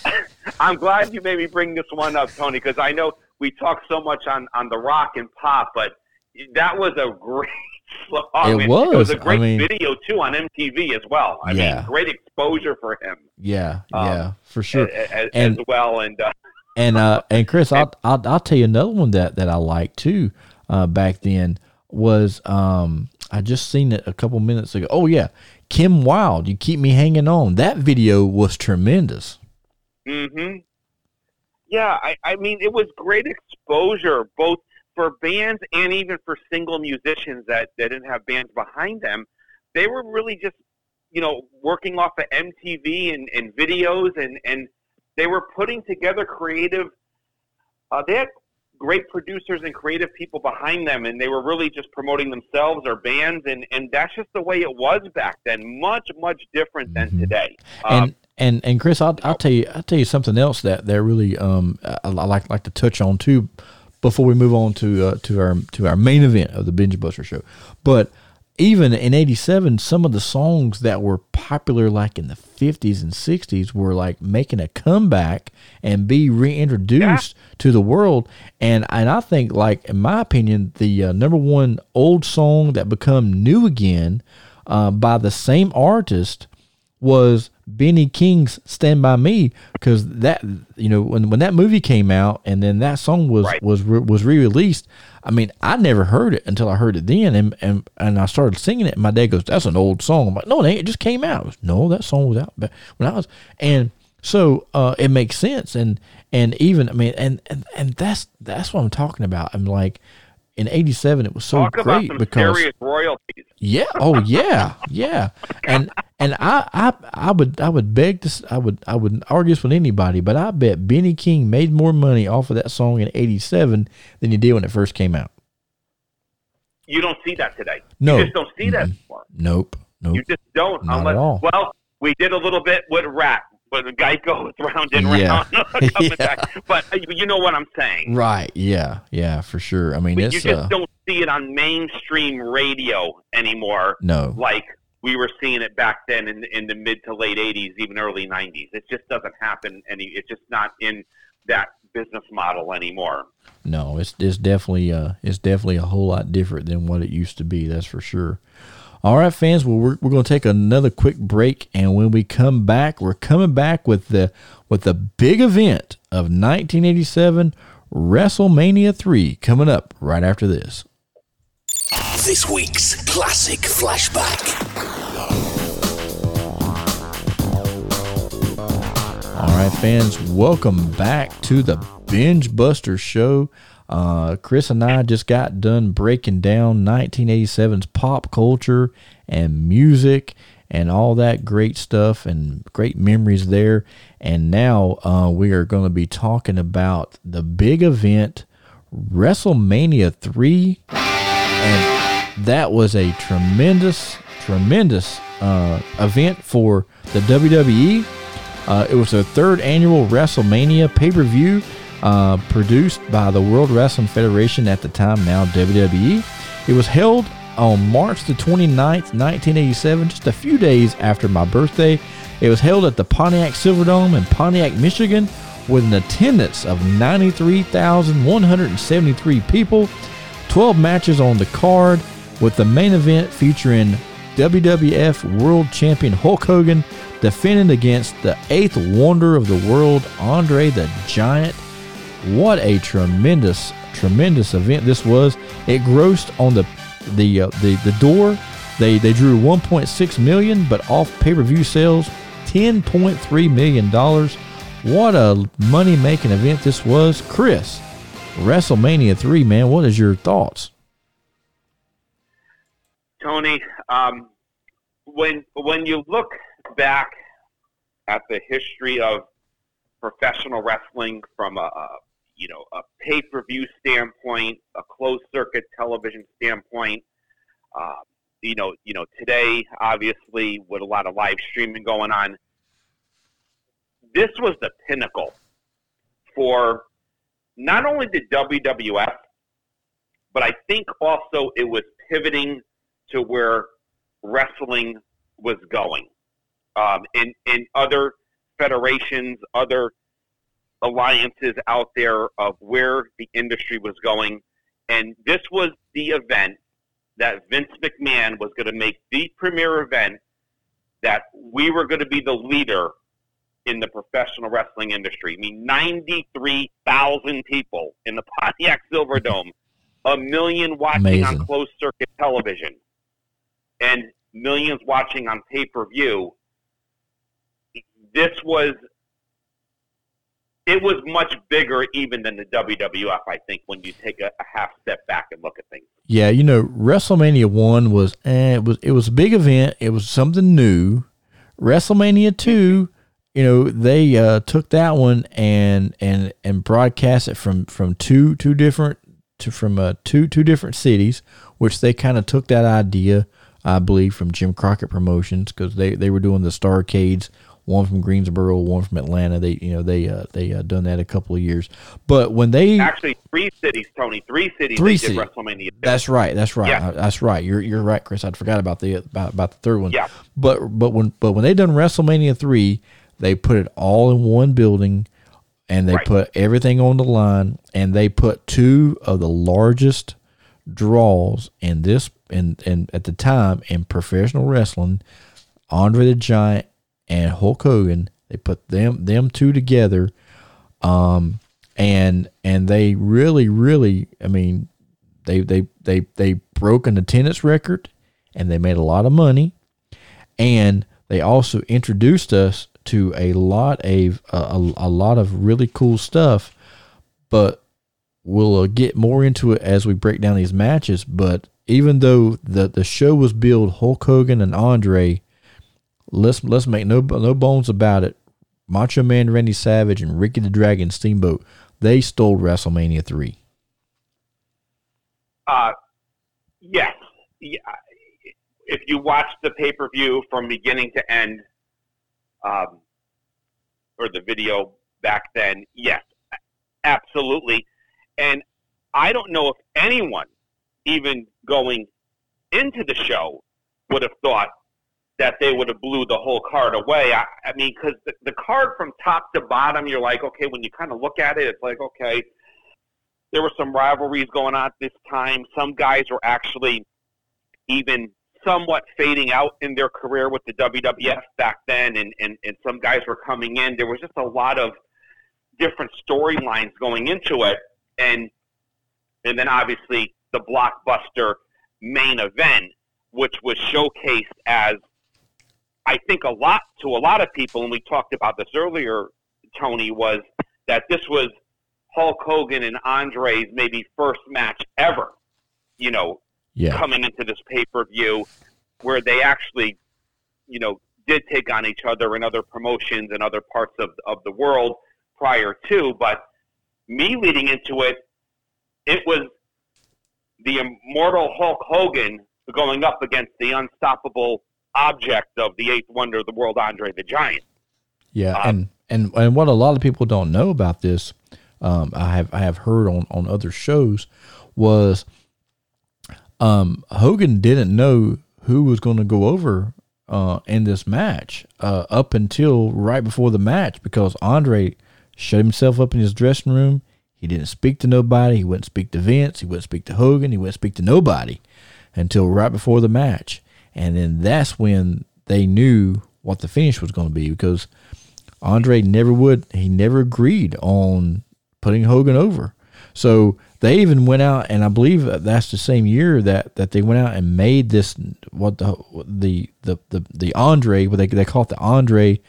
is. I'm glad you made me bring this one up, Tony, because I know we talk so much on, on the rock and pop, but that was a great song. It And It was was. a great I mean- video too on MTV as well. I Yeah. mean, great exposure for him Yeah, Um, yeah, for sure. as, as, And- as well. And uh, And uh, and Chris, I'll, I'll I'll tell you another one that that I liked too. Uh, back then was um, I just seen it a couple minutes ago. Oh yeah, Kim Wilde, you keep me hanging on. That video was tremendous. hmm Yeah, I, I mean, it was great exposure, both for bands and even for single musicians that, that didn't have bands behind them. They were really just, you know, working off of MTV and, and videos, and, and they were putting together creative. Uh, they had great producers and creative people behind them, and they were really just promoting themselves or bands, and, and that's just the way it was back then. Much, much different than Mhm. today. And Um, and and Chris, I'll, I'll tell you I'll tell you something else that that really um I, I like like to touch on too before we move on to uh, to our to our main event of the Binge Buster show. But even in '87, some of the songs that were popular like in the '50s and '60s were like making a comeback and be reintroduced to the world. And and I think like in my opinion, the uh, number one old song that become new again uh, by the same artist was Benny King's "Stand by Me" because that you know when when that movie came out and then that song was Right. was re- was re released. I mean, I never heard it until I heard it then, and and and I started singing it. And my dad goes, "That's an old song." I'm like, "No, it ain't. It just came out." Goes, no, that song was out when I was and. So uh, it makes sense, and and even I mean, and, and and that's that's what I'm talking about. I'm like, in '87, it was so Talk great because royalties. yeah. Oh yeah. Yeah. And and I I I would I would beg to i would I would argue this with anybody, but I bet Benny King made more money off of that song in '87 than he did when it first came out. You don't see that today. No. You just don't see that anymore. Nope. Nope. You just don't. Not at unless, all. Well, we did a little bit with Ratt, but the Geico was round and Yeah. round. coming Yeah. back. But uh, you know what I'm saying. Right. Yeah. Yeah. For sure. I mean, it's you just uh, don't see it on mainstream radio anymore, no. like we were seeing it back then in in the mid to late '80s, even early '90s. It just doesn't happen any. It's just not in that business model anymore. No, it's it's definitely uh it's definitely a whole lot different than what it used to be. That's for sure. All right, fans. Well, we're, we're going to take another quick break, and when we come back, we're coming back with the with the big event of 1987, WrestleMania three, coming up right after this. This week's classic flashback. All right, fans, welcome back to the Binge Buster Show. Uh, Chris and I just got done breaking down 1987's pop culture and music and all that great stuff and great memories there. And now uh, we are going to be talking about the big event, WrestleMania 3. And that was a tremendous, tremendous uh, event for the WWE. Uh, it was the third annual WrestleMania pay per view uh, produced by the World Wrestling Federation at the time, now WWE. It was held on March the 29th, 1987, just a few days after my birthday. It was held at the Pontiac Silverdome in Pontiac, Michigan, with an attendance of 93,173 people. 12 matches on the card, with the main event featuring WWF World Champion Hulk Hogan defending against the eighth wonder of the world, Andre the Giant. What a tremendous, tremendous event this was! It grossed on the the uh, the the door. They they drew 1.6 million, but off pay per view sales, 10.3 million dollars. What a money making event this was, Chris. WrestleMania three, man. What is your thoughts? Tony, um, when when you look back at the history of professional wrestling from a you know a pay per view standpoint, a closed circuit television standpoint, uh, you know you know today obviously with a lot of live streaming going on, this was the pinnacle for not only the WWF, but I think also it was pivoting to where wrestling was going. Um, in, in other federations, other alliances out there of where the industry was going. And this was the event that Vince McMahon was going to make the premier event that we were going to be the leader in the professional wrestling industry. I mean, 93,000 people in the Pontiac Silverdome, a million watching on closed circuit television, and millions watching on pay per view. This was. It was much bigger even than the WWF, I think, when you take a, a half step back and look at things. Yeah, you know, WrestleMania one was eh, it was it was a big event. It was something new. WrestleMania two, you know, they uh, took that one and and and broadcast it from from two two different to from uh, two two different cities, which they kind of took that idea, I believe, from Jim Crockett Promotions because they they were doing the Starcades. One from Greensboro, one from Atlanta. They, you know, they uh, they uh, done that a couple of years. But when they Actually, three cities, Tony, three cities Three cities. WrestleMania. That's right. That's right. Yeah. Uh, That's right. You're you're right, Chris. I forgot about the about, about the third one. Yeah. But but when but when they done WrestleMania three, they put it all in one building, and they Right. put everything on the line, and they put two of the largest draws in this in in at the time in professional wrestling, Andre the Giant and Hulk Hogan. They put them them two together, um, and and they really, really, I mean, they they they they broke an attendance record, and they made a lot of money, and they also introduced us to a lot of a, a lot of really cool stuff, but we'll uh, get more into it as we break down these matches. But even though the the show was billed Hulk Hogan and Andre, let's let's make no no bones about it. Macho Man Randy Savage and Ricky the Dragon Steamboat, they stole WrestleMania three. Uh, yes. Yeah. If you watch the pay per view from beginning to end, um, or the video back then, yes, absolutely. And I don't know if anyone, even going into the show, would have thought that they would have blew the whole card away. I, I mean, because the, the card from top to bottom, you're like, okay, when you kind of look at it, it's like, okay, there were some rivalries going on at this time. Some guys were actually even somewhat fading out in their career with the WWF back then, and, and, and some guys were coming in. There was just a lot of different storylines going into it, and and then obviously the blockbuster main event, which was showcased as I think a lot to a lot of people, and we talked about this earlier, Tony, was that this was Hulk Hogan and Andre's maybe first match ever. You know, Yeah. coming into this pay per view where they actually, you know, did take on each other in other promotions and other parts of, of the world prior to. But me leading into it, it was the immortal Hulk Hogan going up against the unstoppable object of the eighth wonder of the world, Andre the Giant. Yeah, Um, and and and what a lot of people don't know about this, um, I have I have heard on on other shows, was, um, Hogan didn't know who was going to go over uh, in this match uh, up until right before the match because Andre shut himself up in his dressing room. He didn't speak to nobody. He wouldn't speak to Vince. He wouldn't speak to Hogan. He wouldn't speak to nobody until right before the match. And then that's when they knew what the finish was going to be because Andre never would, he never agreed on putting Hogan over. So they even went out, and I believe that's the same year that, that they went out and made this what the the the the, the Andre what they they call it the Andre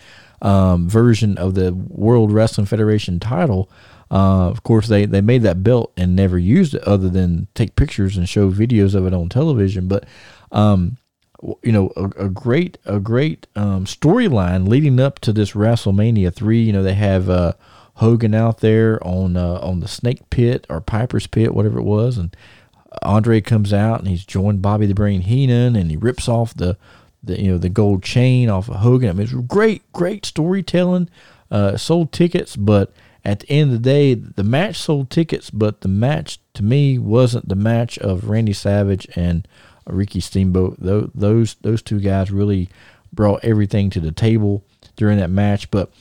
um, version of the World Wrestling Federation title. Uh, of course, they, they made that belt and never used it other than take pictures and show videos of it on television. But um, you know, a, a great a great um, storyline leading up to this WrestleMania three. You know, they have uh, Hogan out there on uh, on the Snake Pit or Piper's Pit, whatever it was, and Andre comes out and he's joined Bobby the Brain Heenan, and he rips off the the you know the gold chain off of Hogan. I mean, it's great, great storytelling. Uh, sold tickets, but at the end of the day, the match sold tickets, but the match to me wasn't the match of Randy Savage and Ricky Steamboat. Those those two guys really brought everything to the table during that match. But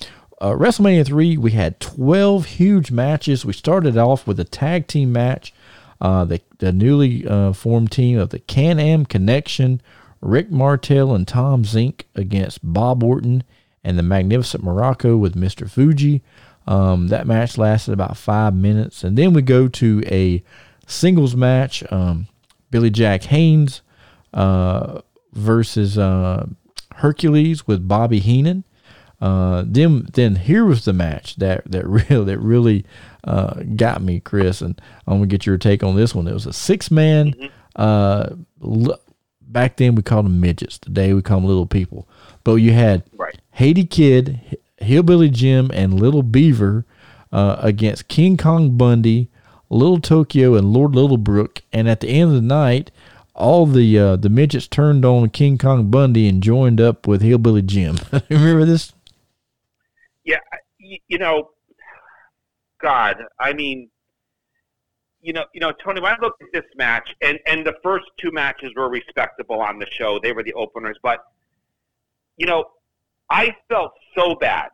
uh, WrestleMania three, we had twelve huge matches. We started off with a tag team match. Uh, the the newly uh, formed team of the Can Am Connection, Rick Martel and Tom Zenk against Bob Orton and the Magnificent Muraco with Mr. Fuji. Um, that match lasted about five minutes, and then we go to a singles match. Um, Billy Jack Haynes uh, versus uh, Hercules with Bobby Heenan. Uh, then, then here was the match that that real that really uh, got me, Chris, and I'm gonna get your take on this one. It was a six man. Uh, l- back then we called them midgets. Today we call them little people. But you had Right. Haiti Kid, Hillbilly Jim, and Little Beaver uh, against King Kong Bundy, Little Tokyo, and Lord Littlebrook. And at the end of the night, all the uh, the midgets turned on King Kong Bundy and joined up with Hillbilly Jim. Remember this? Yeah, you, know, God, I mean, you know, you know, Tony. When I looked at this match, and and the first two matches were respectable on the show; they were the openers. But you know, I felt so bad,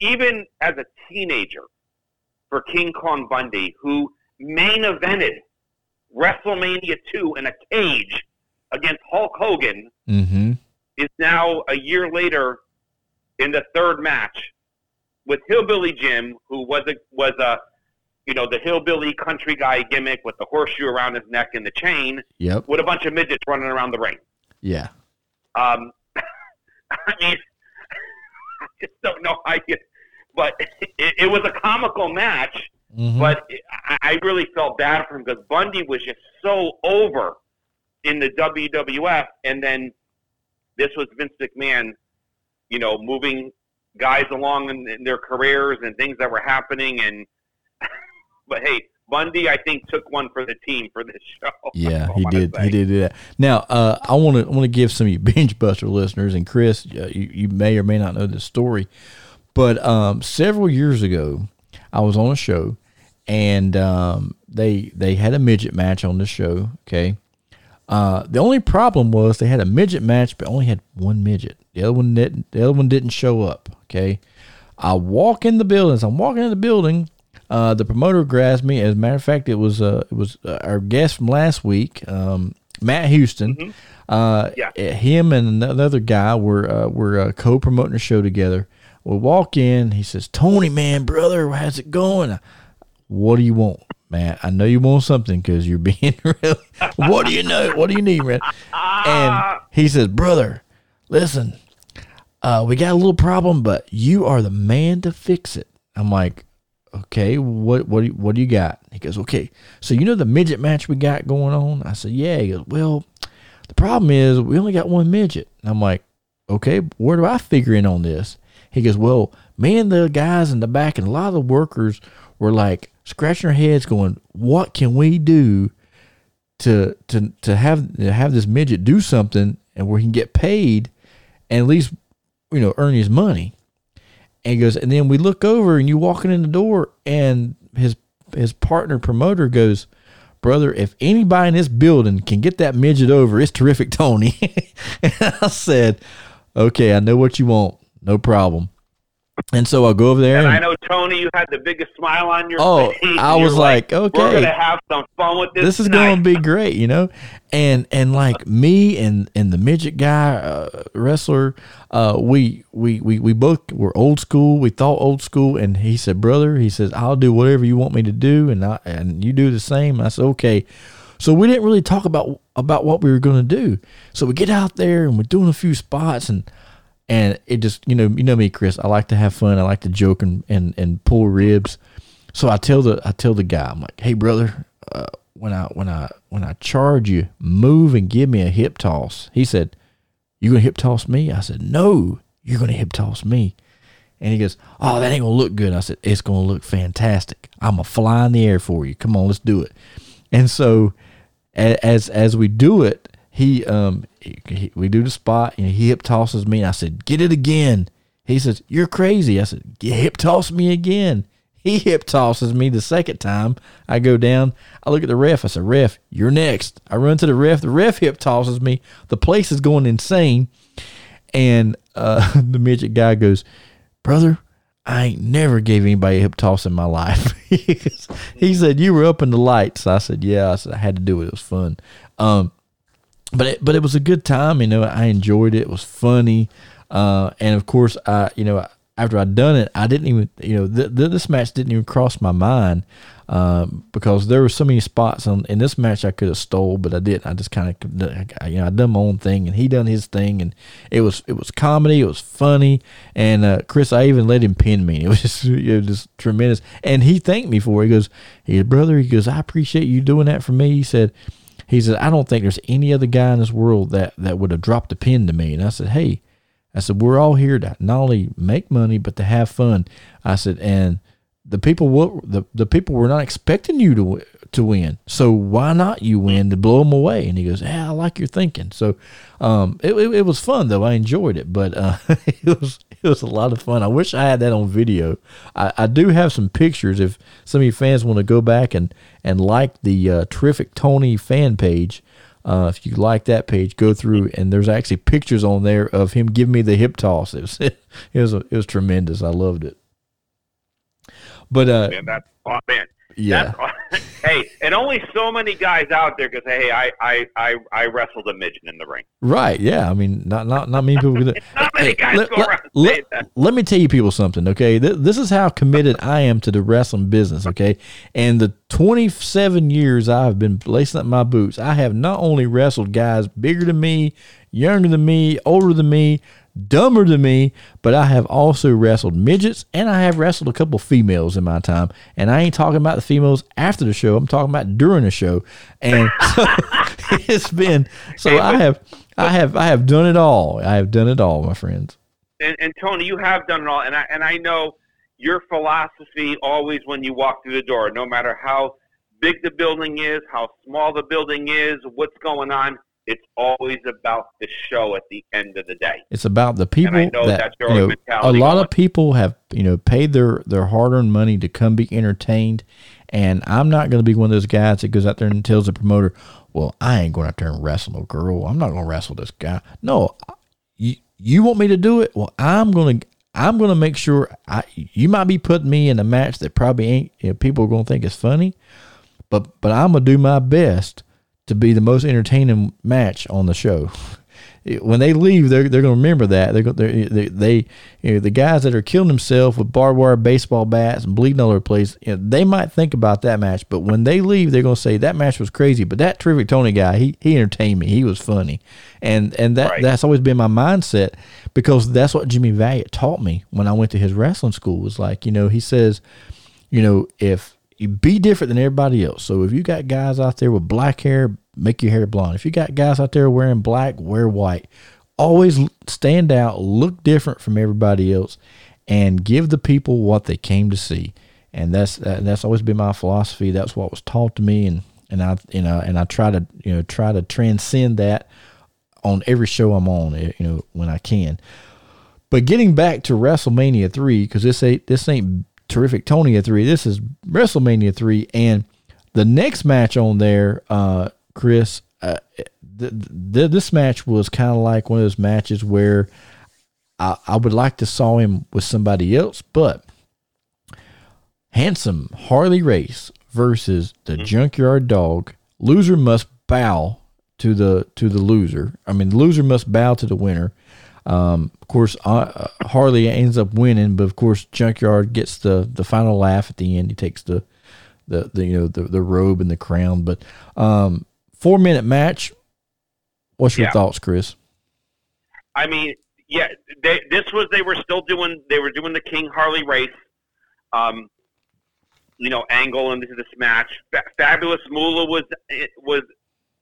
even as a teenager, for King Kong Bundy, who main evented WrestleMania two in a cage against Hulk Hogan Mm-hmm. is now a year later in the third match with Hillbilly Jim, who was a was a you know the hillbilly country guy gimmick with the horseshoe around his neck and the chain, Yep. with a bunch of midgets running around the ring. Yeah. Um, I mean, I just don't know how you. But it, it was a comical match. Mhm. But I, I really felt bad for him because Bundy was just so over in the WWF, and then this was Vince McMahon, you know, moving guys along in, in their careers and things that were happening. And but hey, Bundy, I think took one for the team for this show. Yeah, he did. He did do that. Now, uh, I want to I want to give some of you binge buster listeners and Chris, uh, you, you may or may not know this story, but um, several years ago, I was on a show, and um, they they had a midget match on the show. Okay, uh, the only problem was they had a midget match, but only had one midget. The other one didn't. The other one didn't show up. Okay, I walk in the building. As I'm walking in the building, uh, the promoter grabs me. As a matter of fact, it was uh, it was uh, our guest from last week, um, Matt Houston. Uh, Yeah. him and another guy were uh, were uh, co-promoting a show together. We walk in. He says, "Tony, man, brother, how's it going?" What do you want, man? I know you want something because you're being real. what do you know? What do you need, man? And he says, "Brother, listen, uh, we got a little problem, but you are the man to fix it." I'm like, "Okay, what what do you, what do you got?" He goes, "Okay, so you know the midget match we got going on?" I said, "Yeah." He goes, "Well, the problem is we only got one midget." And I'm like, "Okay, where do I figure in on this?" He goes, "Well, me and the guys in the back and a lot of the workers were like scratching their heads, going, "What can we do to to to have to have this midget do something and where he can get paid and at least you know earn his money?" And he goes, and then we look over and you walking in the door and his his partner promoter goes, Brother, if anybody in this building can get that midget over, it's terrific Tony. and I said, Okay, I know what you want. No problem. And so I go over there And and, I know Tony, you had the biggest smile on your Oh, face. and I was like, okay. we're gonna have some fun with this. this is tonight. going to be great, you know. And and like me and and the midget guy uh, wrestler, uh, we, we we we both were old school. We thought old school, and he said, "Brother," he says, "I'll do whatever you want me to do, and I and you do the same." I said, "Okay." So we didn't really talk about about what we were going to do. So we get out there and we're doing a few spots and and it just you know you know me Chris I like to have fun. I like to joke and and, and pull ribs. So I tell the I tell the guy I'm like hey brother uh, when I when I when I charge you move and give me a hip toss. He said you gonna hip toss me? I said no you're gonna hip toss me. And he goes oh that ain't gonna look good. I said it's gonna look fantastic. I'm gonna fly in the air for you. Come on let's do it. And so as as we do it, he um he, he- we do the spot and he hip tosses me. And I said, "Get it again." He says, "You're crazy." I said, "Get hip toss me again." He hip tosses me the second time. I go down. I look at the ref. I said, "Ref, you're next." I run to the ref. The ref hip tosses me. The place is going insane. And uh, the midget guy goes, Brother, I ain't never gave anybody a hip toss in my life. he said, You were up in the lights. I said, Yeah. I said, I had to do it. It was fun. Um, but it, but it was a good time. You know, I enjoyed it. It was funny. Uh, and of course, I, you know, after I'd done it, I didn't even, you know, th- th- this match didn't even cross my mind um, because there were so many spots on in this match I could have stole, but I didn't. I just kind of, you know, I done my own thing, and he done his thing, and it was it was comedy, it was funny, and uh, Chris, I even let him pin me. It was just it was just tremendous, and he thanked me for it. He goes, "Hey, brother," he goes, "I appreciate you doing that for me." He said. He said, I don't think there's any other guy in this world that, that would have dropped a pin to me. And I said, Hey, I said, we're all here to not only make money, but to have fun. I said, and the people were, the, the people were not expecting you to to win. So why not you win to blow them away? And he goes, Yeah, I like your thinking. So um, it, it, it was fun though. I enjoyed it, but uh, it was it was a lot of fun. I wish I had that on video. I, I do have some pictures. If some of you fans want to go back and and like the uh, terrific Tony fan page. Uh, if you like that page, go through and there's actually pictures on there of him giving me the hip toss. It was it was it was tremendous. I loved it. But uh, Man, that's oh, man. Yeah. Hey, and only so many guys out there can say, "Hey, I, I, I, I wrestled a midget in the ring." Right. Yeah. I mean, not not not many people. Not many guys let, go let- let- that. let me tell you people something, okay? Th- This is how committed I am to the wrestling business, okay? And the 27 years I've been lacing up my boots, I have not only wrestled guys bigger than me, younger than me, older than me, dumber than me, but I have also wrestled midgets and I have wrestled a couple females in my time. And I ain't talking about the females after the show, I'm talking about during the show. And so it's been so I have I have I have done it all. I have done it all, my friends. and, and Tony, you have done it all, and I and I know your philosophy always when you walk through the door, no matter how big the building is, how small the building is, what's going on, it's always about the show at the end of the day. It's about the people I know that that's your you know, a lot going. of people have you know paid their their hard earned money to come be entertained, and I'm not going to be one of those guys that goes out there and tells the promoter, "Well, I ain't going out there and wrestle no girl. I'm not going to wrestle this guy." No, you you want me to do it? Well, I'm going to. I'm going to make sure I. You might be putting me in a match that probably ain't. You know, people are going to think is funny, but but I'm gonna do my best to be the most entertaining match on the show. When they leave, they're they're gonna remember that. They're, they're they they you know the guys that are killing themselves with barbed wire baseball bats and bleeding all over the place. You know, they might think about that match, but when they leave, they're gonna say that match was crazy. But that terrific Tony guy, he he entertained me. He was funny, and and that Right. that's always been my mindset because that's what Jimmy Valiant taught me when I went to his wrestling school. Was like you know he says you know, if you be different than everybody else. So if you got guys out there with black hair, make your hair blonde. If you got guys out there wearing black, wear white. Always stand out, look different from everybody else, and give the people what they came to see. And that's that, that's always been my philosophy. That's what was taught to me, and and I you know and I try to you know try to transcend that on every show I'm on. eh, You know when I can. But getting back to WrestleMania three, because this ain't this ain't terrific Tony Tonya three. This is WrestleMania three, and the next match on there, uh, Chris, uh, th- th- this match was kind of like one of those matches where I, I would like to saw him with somebody else, but handsome Harley Race versus the Junkyard Dog. Loser must bow to the to the loser. I mean, the loser must bow to the winner. Um, of course, uh, uh, Harley ends up winning, but of course, Junkyard gets the the final laugh at the end. He takes the the, the you know the, the robe and the crown. But um, four minute match. What's your Yeah. thoughts, Chris? I mean, yeah, they, this was they were still doing they were doing the King Harley race. Um, you know, angle into this match. Fa- Fabulous Moolah was was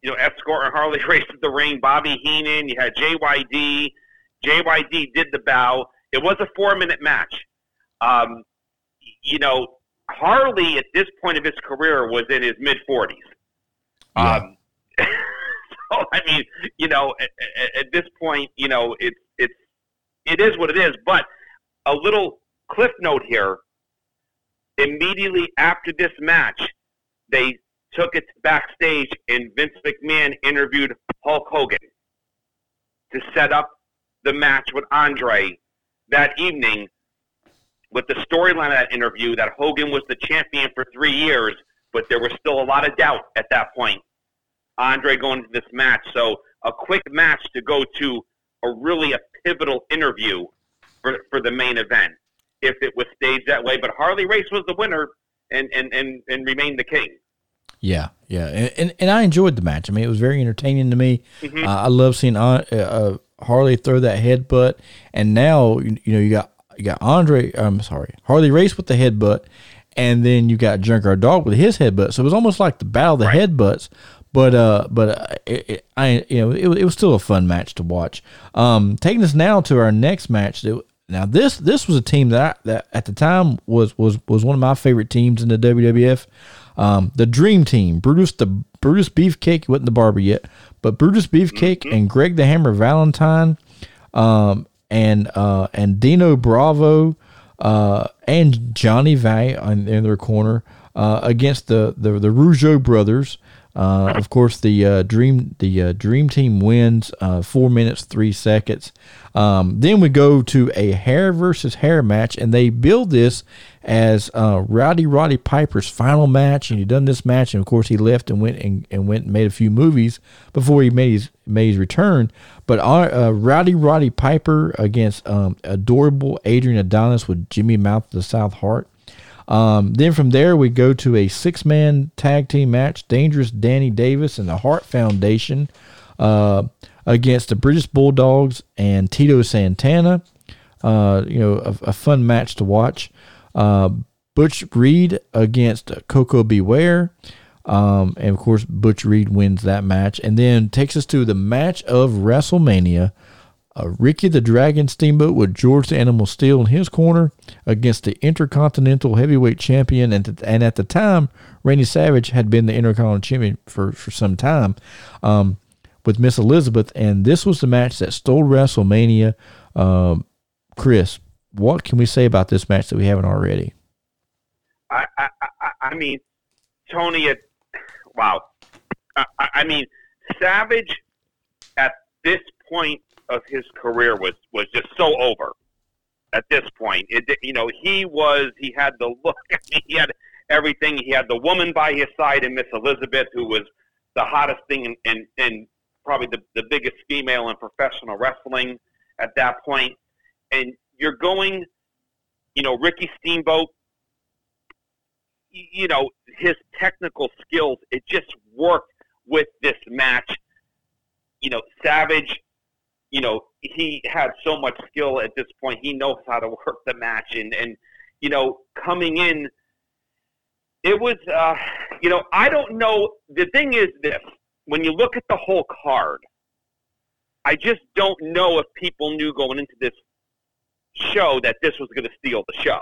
you know escorting Harley race to the ring. Bobby Heenan. You had JYD. JYD did the bow. It was a four minute match. Um, you know, Harley at this point of his career was in his mid forties. Yeah. Um, so I mean, you know, at, at- at this point, you know, it's it's it is what it is. But a little cliff note here: immediately after this match, they took it backstage, and Vince McMahon interviewed Hulk Hogan to set up the match with Andre that evening. With the storyline of that interview, that Hogan was the champion for three years, but there was still a lot of doubt at that point. Andre going into this match. So a quick match to go to a really a pivotal interview for, for the main event if it was staged that way. But Harley Race was the winner and, and, and, and remained the king. Yeah, yeah, and, and and I enjoyed the match. I mean, it was very entertaining to me. Mhm. Uh, I love seeing uh, uh, Harley throw that headbutt, and now you, you know you got you got Andre. I'm sorry, Harley Race with the headbutt, and then you got Junkyard Dog with his headbutt. So it was almost like the battle of the headbutts. But uh, but uh, it, it, I you know it, was- it was still a fun match to watch. Um, taking us now to our next match. That, now this this was a team that I, that at the time was was was one of my favorite teams in the WWF. Um, the Dream Team, Brutus the Brutus Beefcake he wasn't the barber yet, but Brutus Beefcake and Greg the Hammer Valentine, um, and uh, and Dino Bravo, uh, and Johnny Valiant in, in their corner uh, against the the the Rougeau brothers, Uh, of course, the uh, dream the uh, dream team wins uh, four minutes three seconds. Um, then we go to a hair versus hair match, and they build this as uh, Rowdy Roddy Piper's final match. And he done this match, and of course he left and went and, and went and made a few movies before he made his made his return. But uh, Rowdy Roddy Piper against um, adorable Adrian Adonis with Jimmy Mouth of the South Hart. Um, then from there, we go to a six man tag team match Dangerous Danny Davis and the Hart Foundation uh, against the British Bulldogs and Tito Santana. Uh, you know, a, a, fun match to watch. Uh, Butch Reed against Koko B. Ware. Um, and of course, Butch Reed wins that match and then takes us to the match of WrestleMania uh, Ricky the Dragon Steamboat with George the Animal Steele in his corner against the Intercontinental Heavyweight Champion. And, and at the time, Randy Savage had been the Intercontinental Champion for, for some time um, with Miss Elizabeth. And this was the match that stole WrestleMania. Um, Chris, what can we say about this match that we haven't already? I, I, I, I mean, Tony, it, wow. I, I mean, Savage at this point of his career was was just so over at this point. It you know he was he had the look he had everything he had the woman by his side and Miss Elizabeth who was the hottest thing and and probably the the biggest female in professional wrestling at that point and you're going you know Ricky Steamboat you know his technical skills it just worked with this match you know Savage you know, he had so much skill at this point. He knows how to work the match, and and you know, coming in, it was, uh, you know, I don't know. The thing is this: when you look at the whole card, I just don't know if people knew going into this show that this was going to steal the show.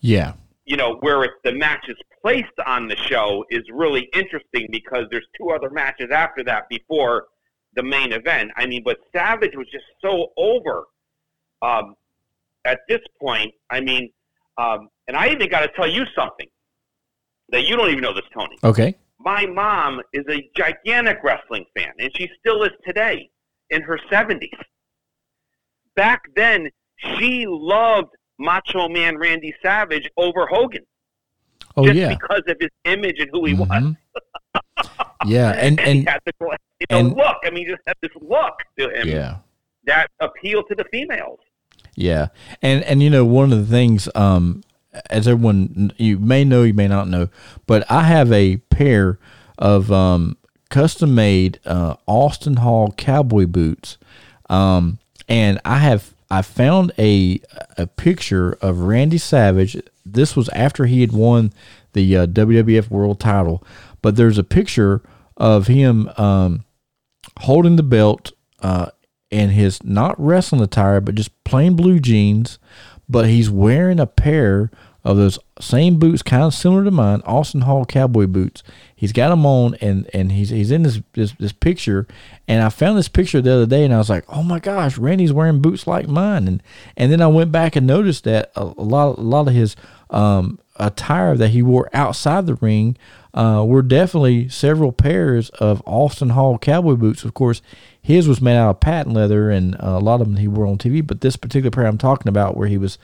Yeah. You know, where if the match is placed on the show is really interesting because there's two other matches after that before the main event. I mean, but Savage was just so over um, at this point. I mean, um, and I even got to tell you something that you don't even know this, Tony. Okay. My mom is a gigantic wrestling fan, and she still is today in her 70s. Back then, she loved Macho Man Randy Savage over Hogan. Oh, just yeah. because of his image and who he Mhm. was. Yeah, and and he and had the you know, and- look. I mean, just had this look to him yeah. that appealed to the females. Yeah, and and you know one of the things, um, as everyone you may know, you may not know, but I have a pair of um, custom made uh, Austin Hall cowboy boots, um, and I have I found a a picture of Randy Savage. This was after he had won the uh, WWF World Title, but there's a picture of him um, holding the belt uh, in his not wrestling attire, but just plain blue jeans. But he's wearing a pair of those same boots, kind of similar to mine, Austin Hall cowboy boots. He's got them on, and and he's he's in this this, this picture. And I found this picture the other day, and I was like, oh my gosh, Randy's wearing boots like mine. And and then I went back and noticed that a, a lot a lot of his um, attire that he wore outside the ring uh, were definitely several pairs of Austin Hall cowboy boots. Of course, his was made out of patent leather, and uh, a lot of them he wore on TV. But this particular pair I'm talking about, where he was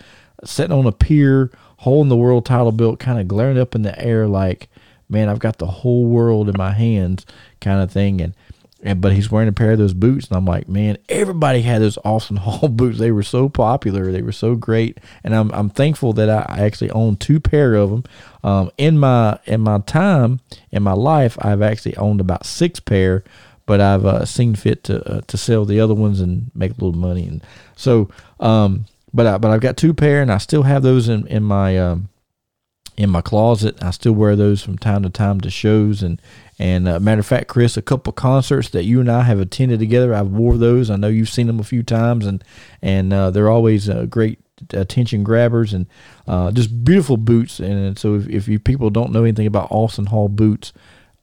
sitting on a pier, holding the world title belt, kind of glaring up in the air, like, "Man, I've got the whole world in my hands," kind of thing. And and but he's wearing a pair of those boots, and I'm like, man, everybody had those Austin Hall boots. They were so popular, they were so great, and I'm I'm thankful that I actually own two pair of them. Um, in my in my time in my life, I've actually owned about six pair, but I've uh, seen fit to uh, to sell the other ones and make a little money, and so um, but I, but I've got two pair, and I still have those in in my um in my closet. I still wear those from time to time to shows and and uh, matter of fact, Chris, a couple concerts that you and I have attended together, I've wore those. I know you've seen them a few times, and and uh, they're always uh, great attention grabbers and uh, just beautiful boots. And so if, if you people don't know anything about Austin Hall boots,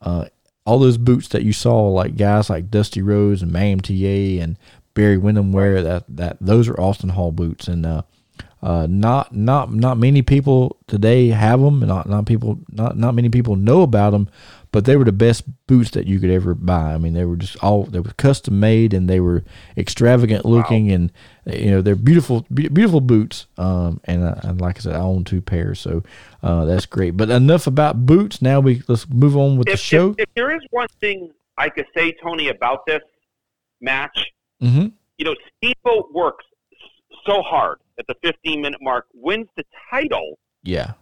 uh, all those boots that you saw, like guys like Dusty Rhodes and Magnum TA and Barry Windham wear, that that those are Austin Hall boots. And uh, not not not many people today have them. Not not people not not many people know about them, but they were the best boots that you could ever buy. I mean, they were just all they were custom made and they were extravagant looking, wow. and you know they're beautiful be- beautiful boots. Um, and, uh, and, like I said, I own two pairs, so uh, that's great. But enough about boots. Now we let's move on with if, the show. If, if, there is one thing I could say, Tony, about this match, mm-hmm. you know, Steamboat works so hard at the 15 minute mark, wins the title. Yeah.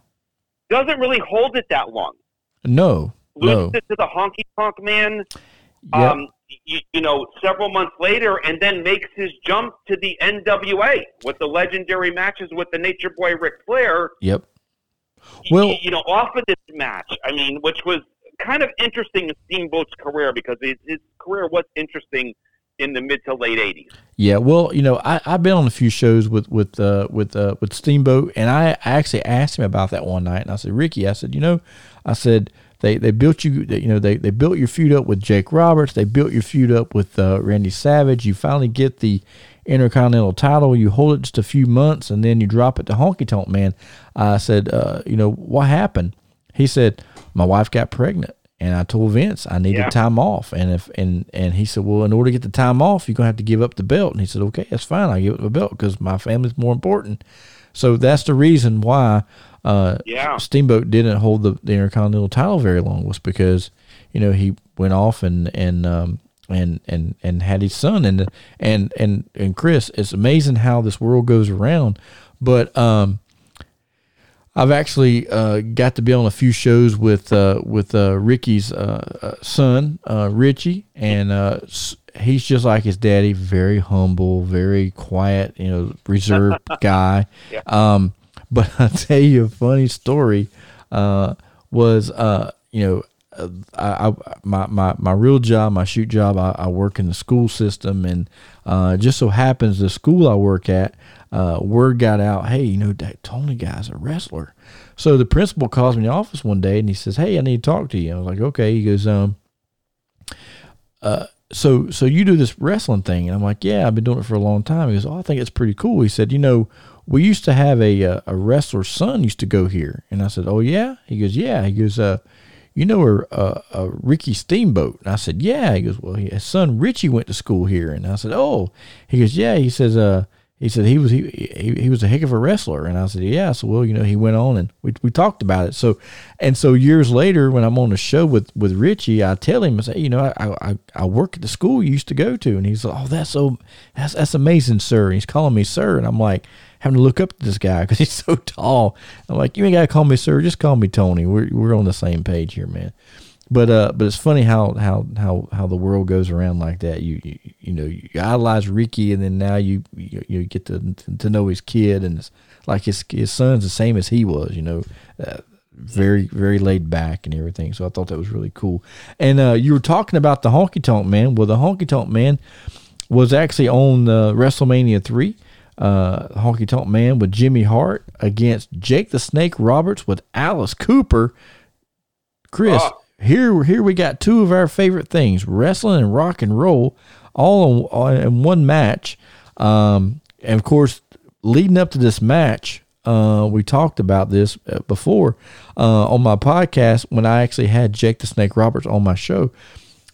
Doesn't really hold it that long. No. Loses no. it to the honky tonk man. Yep. Um, you, you, know, several months later, and then makes his jump to the NWA with the legendary matches with the Nature Boy Ric Flair. Yep. Well, you, you know, off of this match, I mean, which was kind of interesting in Steamboat's career because his, his career was interesting in the mid to late '80s. Yeah, well, you know, I I've been on a few shows with with uh, with uh, with Steamboat, and I actually asked him about that one night, and I said, Ricky, I said, you know, I said they they built you, you know, they they built your feud up with Jake Roberts, they built your feud up with uh, Randy Savage. You finally get the Intercontinental title, you hold it just a few months, and then you drop it to Honky Tonk Man. I said, uh, you know, what happened? He said, my wife got pregnant. And I told Vince I needed yeah. time off, and if and and he said, well, in order to get the time off, you're gonna have to give up the belt. And he said, okay, that's fine. I give up the belt because my family's more important. So that's the reason why uh, yeah. Steamboat didn't hold the, the Intercontinental title very long was because you know he went off and and um, and and and had his son and and and and Chris. It's amazing how this world goes around, but um, I've actually uh, got to be on a few shows with uh, with uh, Ricky's uh, uh, son, uh, Richie, and he's just like his daddy, very humble, very quiet, you know, reserved guy. Yeah. Um, but I'll tell you a funny story. was you know. I, I, my, my, my real job, my shoot job, I, I work in the school system, and just so happens the school I work at, uh, word got out, hey, you know, that Tony guy's a wrestler. So the principal calls me in the office one day and he says, hey, I need to talk to you. I was like, okay. He goes, um, uh, so so you do this wrestling thing? And I'm like, yeah, I've been doing it for a long time. He goes, oh, I think it's pretty cool. He said, you know, we used to have a a, uh, a wrestler's son used to go here. And I said, oh yeah. He goes, yeah. He goes, uh, you know, a, a, a Ricky Steamboat. And I said, yeah. He goes, well, his son Richie went to school here. And I said, oh. He goes, yeah. He says, uh, he said he was he, he he was a heck of a wrestler. And I said yeah. So well you know he went on and we, we talked about it. So and so years later when I'm on the show with with Richie I tell him I say you know I I, I work at the school you used to go to. And he's like oh that's so that's that's amazing sir. And he's calling me sir. And I'm like having to look up to this guy because he's so tall. I'm like you ain't gotta call me sir. Just call me Tony. We're we're on the same page here man but uh, but it's funny how how how how the world goes around like that. You you, you know you idolize Ricky, and then now you, you you get to to know his kid, and it's like his his son's the same as he was. You know, uh, very very laid back and everything. So I thought that was really cool. And uh, you were talking about the Honky Tonk Man. Well, the Honky Tonk Man was actually on uh, WrestleMania three. Uh, Honky Tonk Man with Jimmy Hart against Jake the Snake Roberts with Alice Cooper. Chris, oh here here we got two of our favorite things wrestling and rock and roll all in, in one match um, and of course leading up to this match uh, we talked about this uh, before uh, on my podcast when I actually had Jake the Snake Roberts on my show.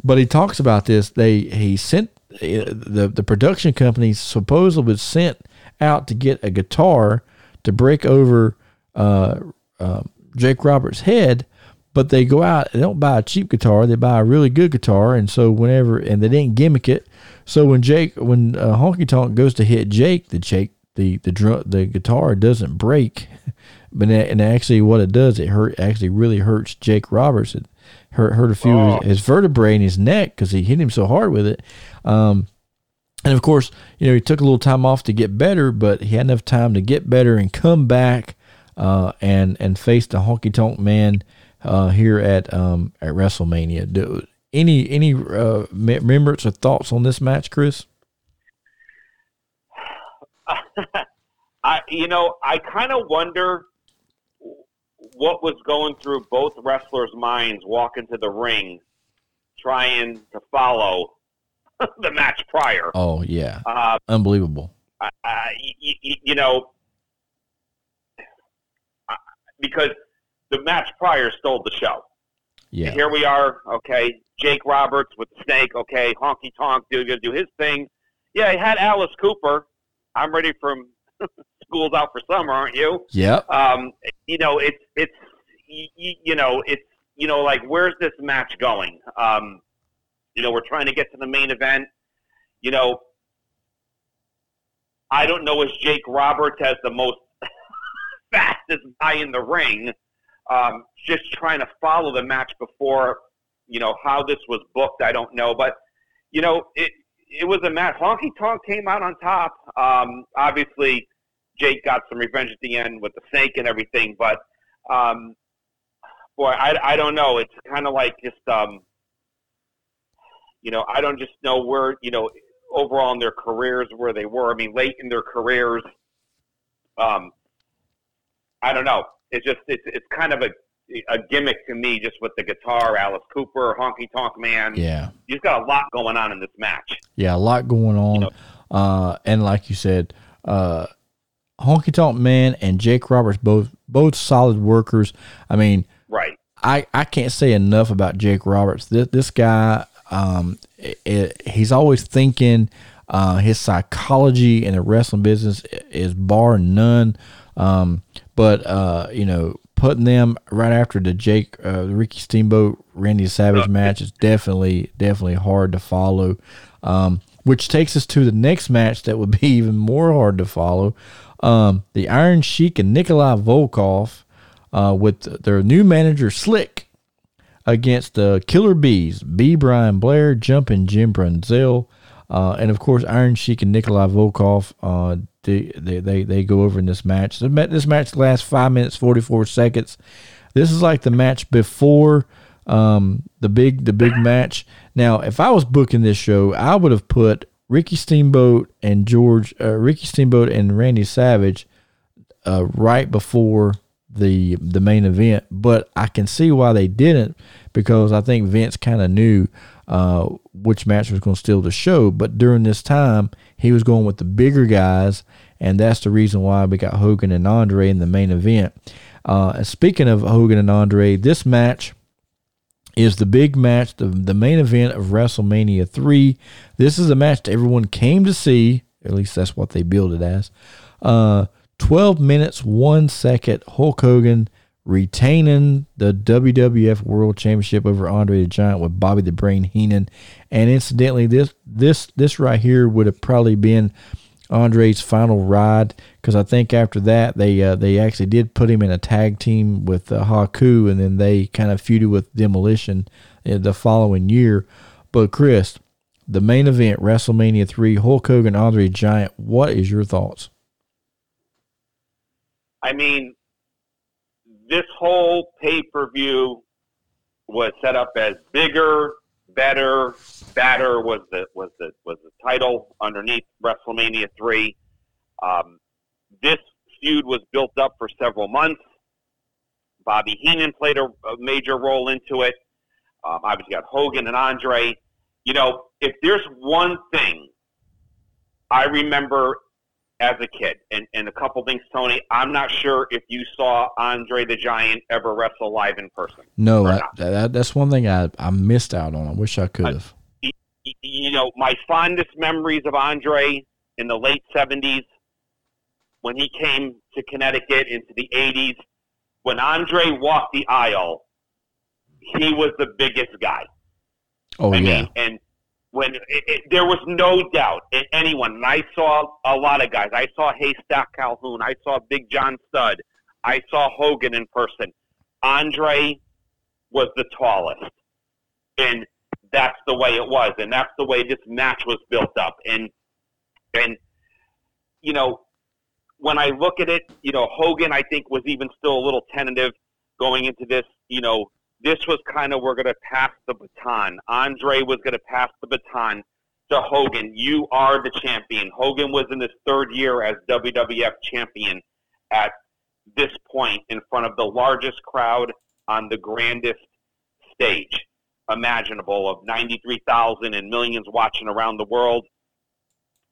But he talks about this. They he sent uh, the the production company supposedly was sent out to get a guitar to break over uh, uh, Jake Roberts' head, but they go out they don't buy a cheap guitar they buy a really good guitar and so whenever and they didn't gimmick it. So when jake when uh, honky tonk goes to hit jake the jake the the drum the guitar doesn't break but and actually what it does it hurt actually really hurts jake roberts. It hurt hurt a few oh. of his, his vertebrae in his neck because he hit him so hard with it. Um and of course you know he took a little time off to get better but he had enough time to get better and come back uh, and and face the honky tonk man uh, here at um, at WrestleMania. Do, any any uh, remembrance or thoughts on this match, Chris? I you know I kind of wonder what was going through both wrestlers' minds walking to the ring, trying to follow the match prior. Oh yeah, uh, unbelievable. I, I, you, you know, because the match prior stole the show. Yeah. Here we are, okay. Jake Roberts with the snake, okay. Honky Tonk, do gonna do his thing. Yeah, he had Alice Cooper. I'm ready from school's out for summer, aren't you? Yeah. Um, you know, it's it's you, you know it's you know like where's this match going? Um, you know, we're trying to get to the main event. You know, I don't know if Jake Roberts has the most fastest guy in the ring. Um, just trying to follow the match before, you know, how this was booked, I don't know. But, you know, it, it was a match. Honky Tonk came out on top. Um, obviously, Jake got some revenge at the end with the snake and everything. But, um, boy, I, I don't know. It's kind of like just, um, you know, I don't just know where, you know, overall in their careers where they were. I mean, late in their careers, um, I don't know. It's just it's it's kind of a a gimmick to me, just with the guitar, Alice Cooper, Honky Tonk Man. Yeah. You've got a lot going on in this match. Yeah, a lot going on. You know- uh, and like you said, uh, Honky Tonk Man and Jake Roberts both both solid workers. I mean, Right. I, I can't say enough about Jake Roberts. This, this guy, um, it, he's always thinking. Uh, his psychology in the wrestling business is bar none. Um, but uh, you know, putting them right after the Jake, uh, Ricky Steamboat, Randy Savage match is definitely definitely hard to follow. Um, which takes us to the next match that would be even more hard to follow. Um, the Iron Sheik and Nikolai Volkov uh, with their new manager Slick against the Killer Bees, B. Brian Blair, Jumping Jim Brunzell, uh, and of course Iron Sheik and Nikolai Volkov. Uh, they, they, they go over in this match. This match lasts five minutes forty four seconds. This is like the match before um, the big the big match. Now, if I was booking this show, I would have put Ricky Steamboat and George, uh, Ricky Steamboat and Randy Savage uh, right before the the main event, but I can see why they didn't because I think Vince kind of knew uh, which match was going to steal the show. But during this time, he was going with the bigger guys, and that's the reason why we got Hogan and Andre in the main event. Uh, speaking of Hogan and Andre, this match is the big match, the, the main event of WrestleMania 3. This is a match that everyone came to see. At least that's what they billed it as. Uh, 12 minutes, 1 second. Hulk Hogan retaining the WWF World Championship over Andre the Giant with Bobby the Brain Heenan. And incidentally, this this this right here would have probably been Andre's final ride because I think after that they uh, they actually did put him in a tag team with uh, Haku, and then they kind of feuded with Demolition uh, the following year. But Chris, the main event, WrestleMania three, Hulk Hogan, Andre Giant. What is your thoughts? I mean, this whole pay per view was set up as bigger, better, badder was the was the was the title underneath WrestleMania three. Um, this feud was built up for several months. Bobby Heenan played a, a major role into it. Um, obviously, got Hogan and Andre. You know, if there's one thing I remember as a kid, and, and a couple things, Tony, I'm not sure if you saw Andre the Giant ever wrestle live in person. No, I, that, that's one thing I, I missed out on. I wish I could have. You know, my fondest memories of Andre in the late 70s when he came to Connecticut into the 80s, when Andre walked the aisle, he was the biggest guy. Oh I yeah, mean, and when it, it, there was no doubt in anyone, and I saw a lot of guys. I saw Haystack Calhoun. I saw Big John Studd. I saw Hogan in person. Andre was the tallest, and that's the way it was, and that's the way this match was built up. And and you know, when I look at it, you know, Hogan, I think was even still a little tentative going into this. You know, this was kind of we're going to pass the baton. Andre was going to pass the baton to Hogan. You are the champion. Hogan was in his third year as WWF champion at this point in front of the largest crowd on the grandest stage imaginable of 93,000 and millions watching around the world.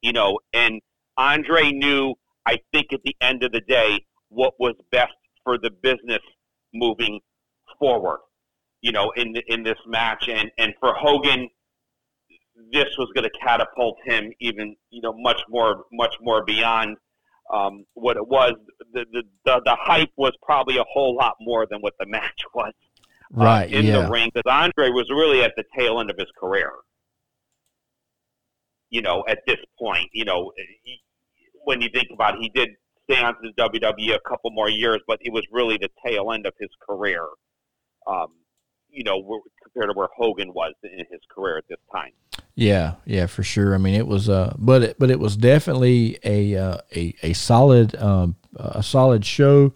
You know, and Andre knew, I think at the end of the day, what was best for the business moving forward. You know, in in this match, and and for Hogan, this was going to catapult him even you know much more much more beyond um, what it was. The, the the the hype was probably a whole lot more than what the match was. uh, Right, in yeah. the ring because Andre was really at the tail end of his career. You know, at this point, you know, he, when you think about it, he did stay on to the WWE a couple more years, but it was really the tail end of his career. Um, you know, compared to where Hogan was in his career at this time. Yeah, yeah, for sure. I mean, it was, uh, but it, but it was definitely a uh, a a solid um, a solid show.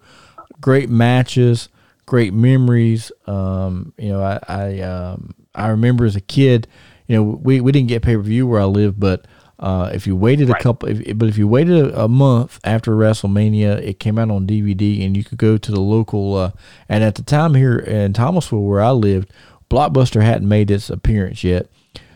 Great matches, great memories. Um, you know, I I, um, I remember as a kid, you know, we, we didn't get pay per view where I live, but uh, if you waited a couple, if, but if you waited a, a month after WrestleMania, it came out on DVD, and you could go to the local. Uh, and at the time here in Thomasville, where I lived, Blockbuster hadn't made its appearance yet.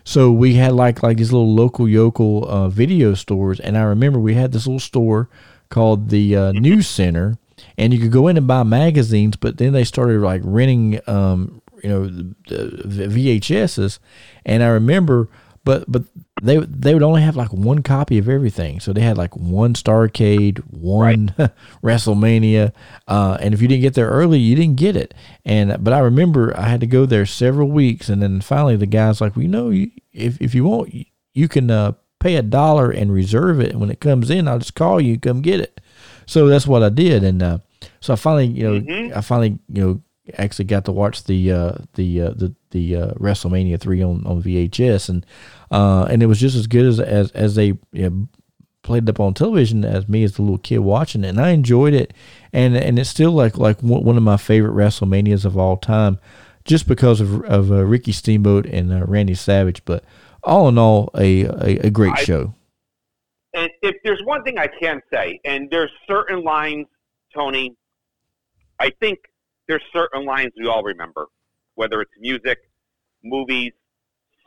So we had like like these little local yokel uh, video stores, and I remember we had this little store called the uh, News Center, and you could go in and buy magazines. But then they started like renting, um, you know, the, the VHSs, and I remember, but but they they would only have like one copy of everything. So they had like one Starcade, one WrestleMania, uh, and if you didn't get there early, you didn't get it. And but I remember I had to go there several weeks, and then finally the guy's like, "Well, you know, you, if if you want, you, you can uh, pay a dollar and reserve it. And when it comes in, I'll just call you, come get it." So that's what I did, and uh, so I finally, you know, I finally, you know, actually got to watch the uh, the uh, the the uh, WrestleMania three on, on VHS, and uh, and it was just as good as as as they you know, played it up on television as me as the little kid watching it, and I enjoyed it, and and it's still like like one one of my favorite WrestleManias of all time, just because of of uh, Ricky Steamboat and uh, Randy Savage. But all in all, a a, a great I- show. And if there's one thing I can say, and there's certain lines, Tony, I think there's certain lines we all remember, whether it's music, movies,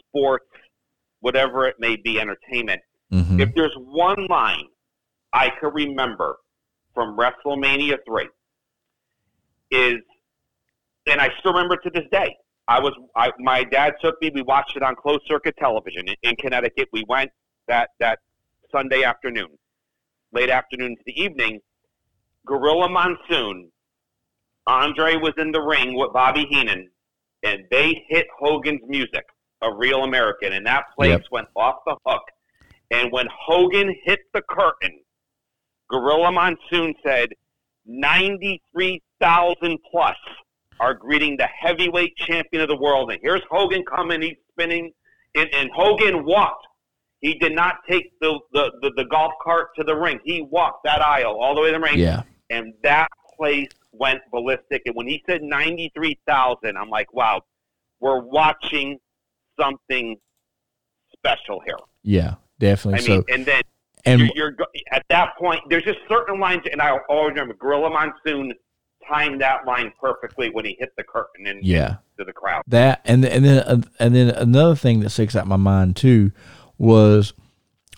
sports, whatever it may be, entertainment. hmm If there's one line I could remember from WrestleMania 3 is, and I still remember to this day, I was, I, my dad took me, we watched it on closed circuit television in, in Connecticut. We went that, that Sunday afternoon, late afternoon to the evening. Gorilla Monsoon, Andre was in the ring with Bobby Heenan, and they hit Hogan's music, A Real American, and that place Yep. went off the hook. And when Hogan hit the curtain, Gorilla Monsoon said, 93,000 plus are greeting the heavyweight champion of the world. And here's Hogan coming, he's spinning, and, and Hogan walked. He did not take the, the, the, the golf cart to the ring. He walked that aisle all the way to the ring. Yeah, And that place went ballistic. And when he said 93,000, I'm like, wow, we're watching something special here. yeah, definitely. I mean, so and then and you're, you're at that point. There's just certain lines, and I always remember Gorilla Monsoon timed that line perfectly when he hit the curtain and yeah. to the crowd. that and and then and then another thing that sticks out in my mind too was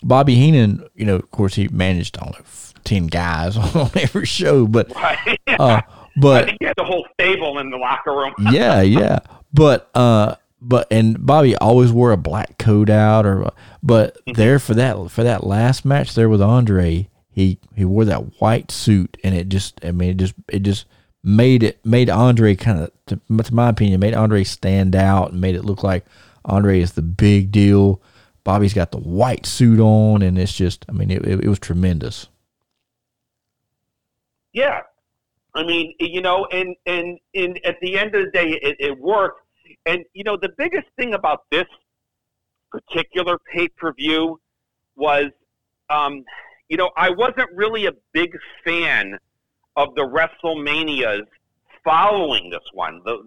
Bobby Heenan. You know, of course, he managed I don't know ten guys on every show, but Right? uh, I but think he had the whole stable in the locker room. yeah, yeah, but uh, but and Bobby always wore a black coat out, or but there for that for that last match there with Andre, he he wore that white suit, and it just I mean it just it just made it made Andre kind of to, to my opinion made Andre stand out and made it look like Andre is the big deal. Bobby's got the white suit on, and it's just I mean it, it, it was tremendous. Yeah, I mean, you know, and and and at the end of the day, it, it worked. And you know, the biggest thing about this particular pay per view was, um, you know, I wasn't really a big fan of the WrestleManias following this one, the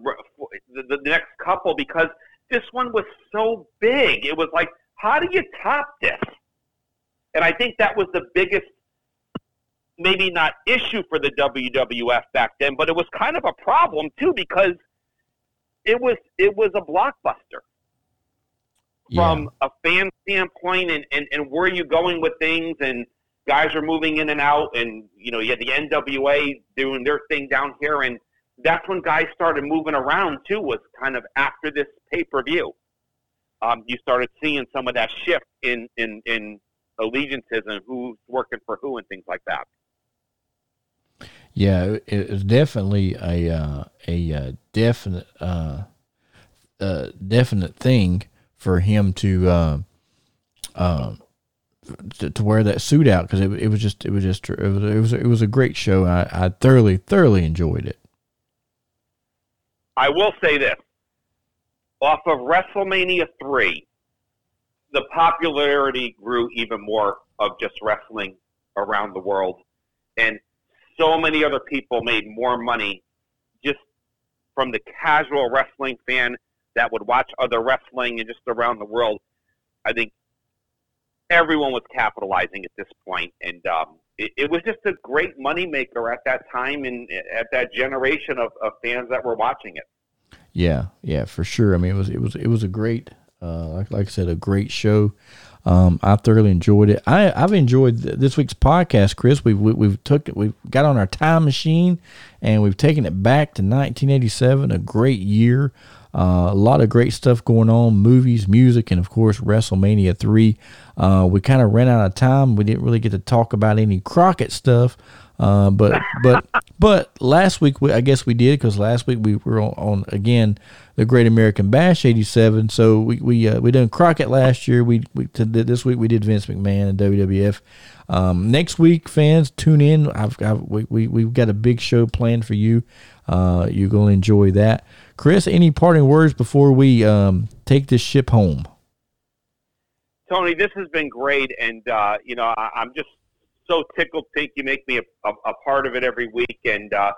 the, the next couple, because this one was so big. It was like, how do you top this? And I think that was the biggest maybe not issue for the WWF back then, but it was kind of a problem too because it was it was a blockbuster Yeah. from a fan standpoint and, and, and where you going with things and guys are moving in and out, and you know, you had the NWA doing their thing down here, and that's when guys started moving around too. Was kind of after this pay per view, um, you started seeing some of that shift in in in allegiances and who's working for who and things like that. Yeah, it was definitely a uh, a uh, definite uh, uh, definite thing for him to uh, uh, to, to, wear that suit out because it, it was just it was just it was it was it was a great show. I, I thoroughly thoroughly enjoyed it. I will say this: off of WrestleMania three, the popularity grew even more of just wrestling around the world, and so many other people made more money just from the casual wrestling fan that would watch other wrestling and just around the world. I think everyone was capitalizing at this point, and um, it, it, was just a great moneymaker at that time and at that generation of, of, fans that were watching it. Yeah, yeah, for sure. I mean, it was it was it was a great, uh, like like I said, a great show. Um, I thoroughly enjoyed it. I, I've enjoyed this week's podcast, Chris. We've we, have we have took. We've got on our time machine, and we've taken it back to 1987. A great year. Uh, a lot of great stuff going on, movies, music, and of course WrestleMania three. Uh, we kind of ran out of time. We didn't really get to talk about any Crockett stuff, uh, but but but last week we, I guess we did because last week we were on, on, again the Great American Bash '87. So we we uh, we done Crockett last year. We we this week we did Vince McMahon and WWF. Um, next week, fans, tune in. I've, I've we, we we've got a big show planned for you. Uh, you're gonna enjoy that. Chris, any parting words before we um, take this ship home? Tony, this has been great, and uh, you know I, am just so tickled pink. You make me a, a, a part of it every week, and uh,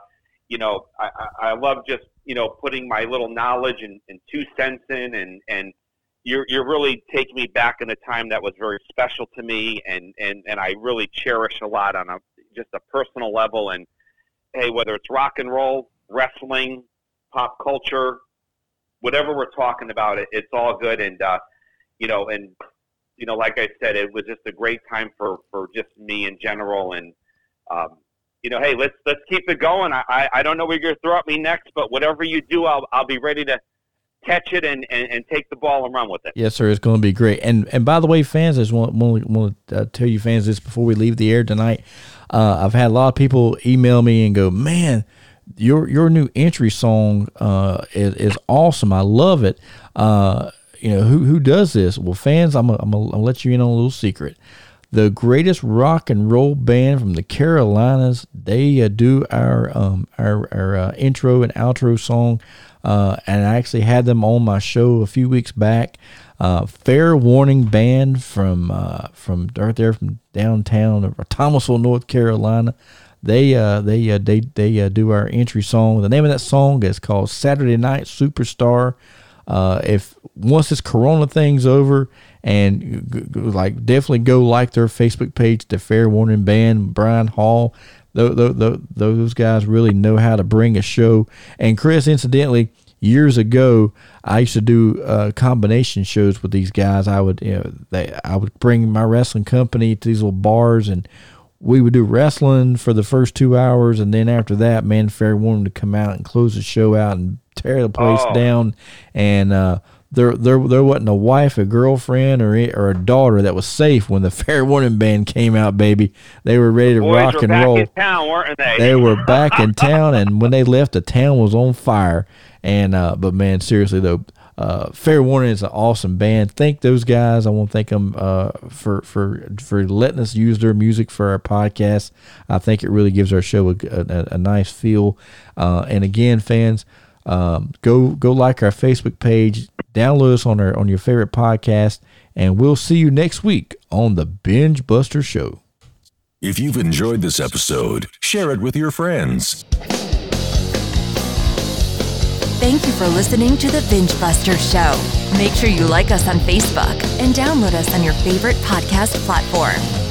you know I, I love just you know putting my little knowledge and, and two cents in, and and you're you're really taking me back in a time that was very special to me, and and and I really cherish a lot on a just a personal level. And hey, whether it's rock and roll, wrestling, pop culture, whatever we're talking about, it, it's all good. And uh, you know, and you know, like I said, it was just a great time for for just me in general. And um, you know, hey, let's let's keep it going. I I, I don't know where you're going to throw at me next, but whatever you do, I'll I'll be ready to catch it and, and, and take the ball and run with it. Yes, sir. It's going to be great. And and by the way, fans, I just want, want, to tell you fans this before we leave the air tonight. Uh, I've had a lot of people email me and go, man, your your new entry song uh, is, is awesome. I love it. Uh, you know who who does this? Well, fans, I'm I'm gonna let you in on a little secret. The greatest rock and roll band from the Carolinas. They uh, do our um, our, our uh, intro and outro song, uh, and I actually had them on my show a few weeks back. Uh, Fair Warning Band from uh, from right there from downtown Thomasville, North Carolina. They uh, they uh, they they uh, do our entry song. The name of that song is called Saturday Night Superstar. Uh, if once this Corona thing's over, and like definitely go like their Facebook page, the Fair Warning Band, Brian Hall. Those, those, those guys really know how to bring a show. And Chris, incidentally, years ago, I used to do uh, combination shows with these guys. I would, you know, they, I would bring my wrestling company to these little bars, and we would do wrestling for the first two hours, and then after that, man, Fair Warning to come out and close the show out and tear the place oh. down. And uh, there, there, there wasn't a wife, a girlfriend, or or a daughter that was safe when the Fair Warning band came out. Baby, they were ready to rock and roll. Town, weren't they? they were back in town, and when they left, the town was on fire. And uh, but man, seriously though, uh, Fair Warning is an awesome band. Thank those guys. I want to thank them uh, for for for letting us use their music for our podcast. I think it really gives our show a, a, a nice feel. Uh, and again, fans, um, go go like our Facebook page, download us on our on your favorite podcast, and we'll see you next week on the Binge Buster Show. If you've enjoyed this episode, share it with your friends. Thank you for listening to the Binge Buster Show. Make sure you like us on Facebook and download us on your favorite podcast platform.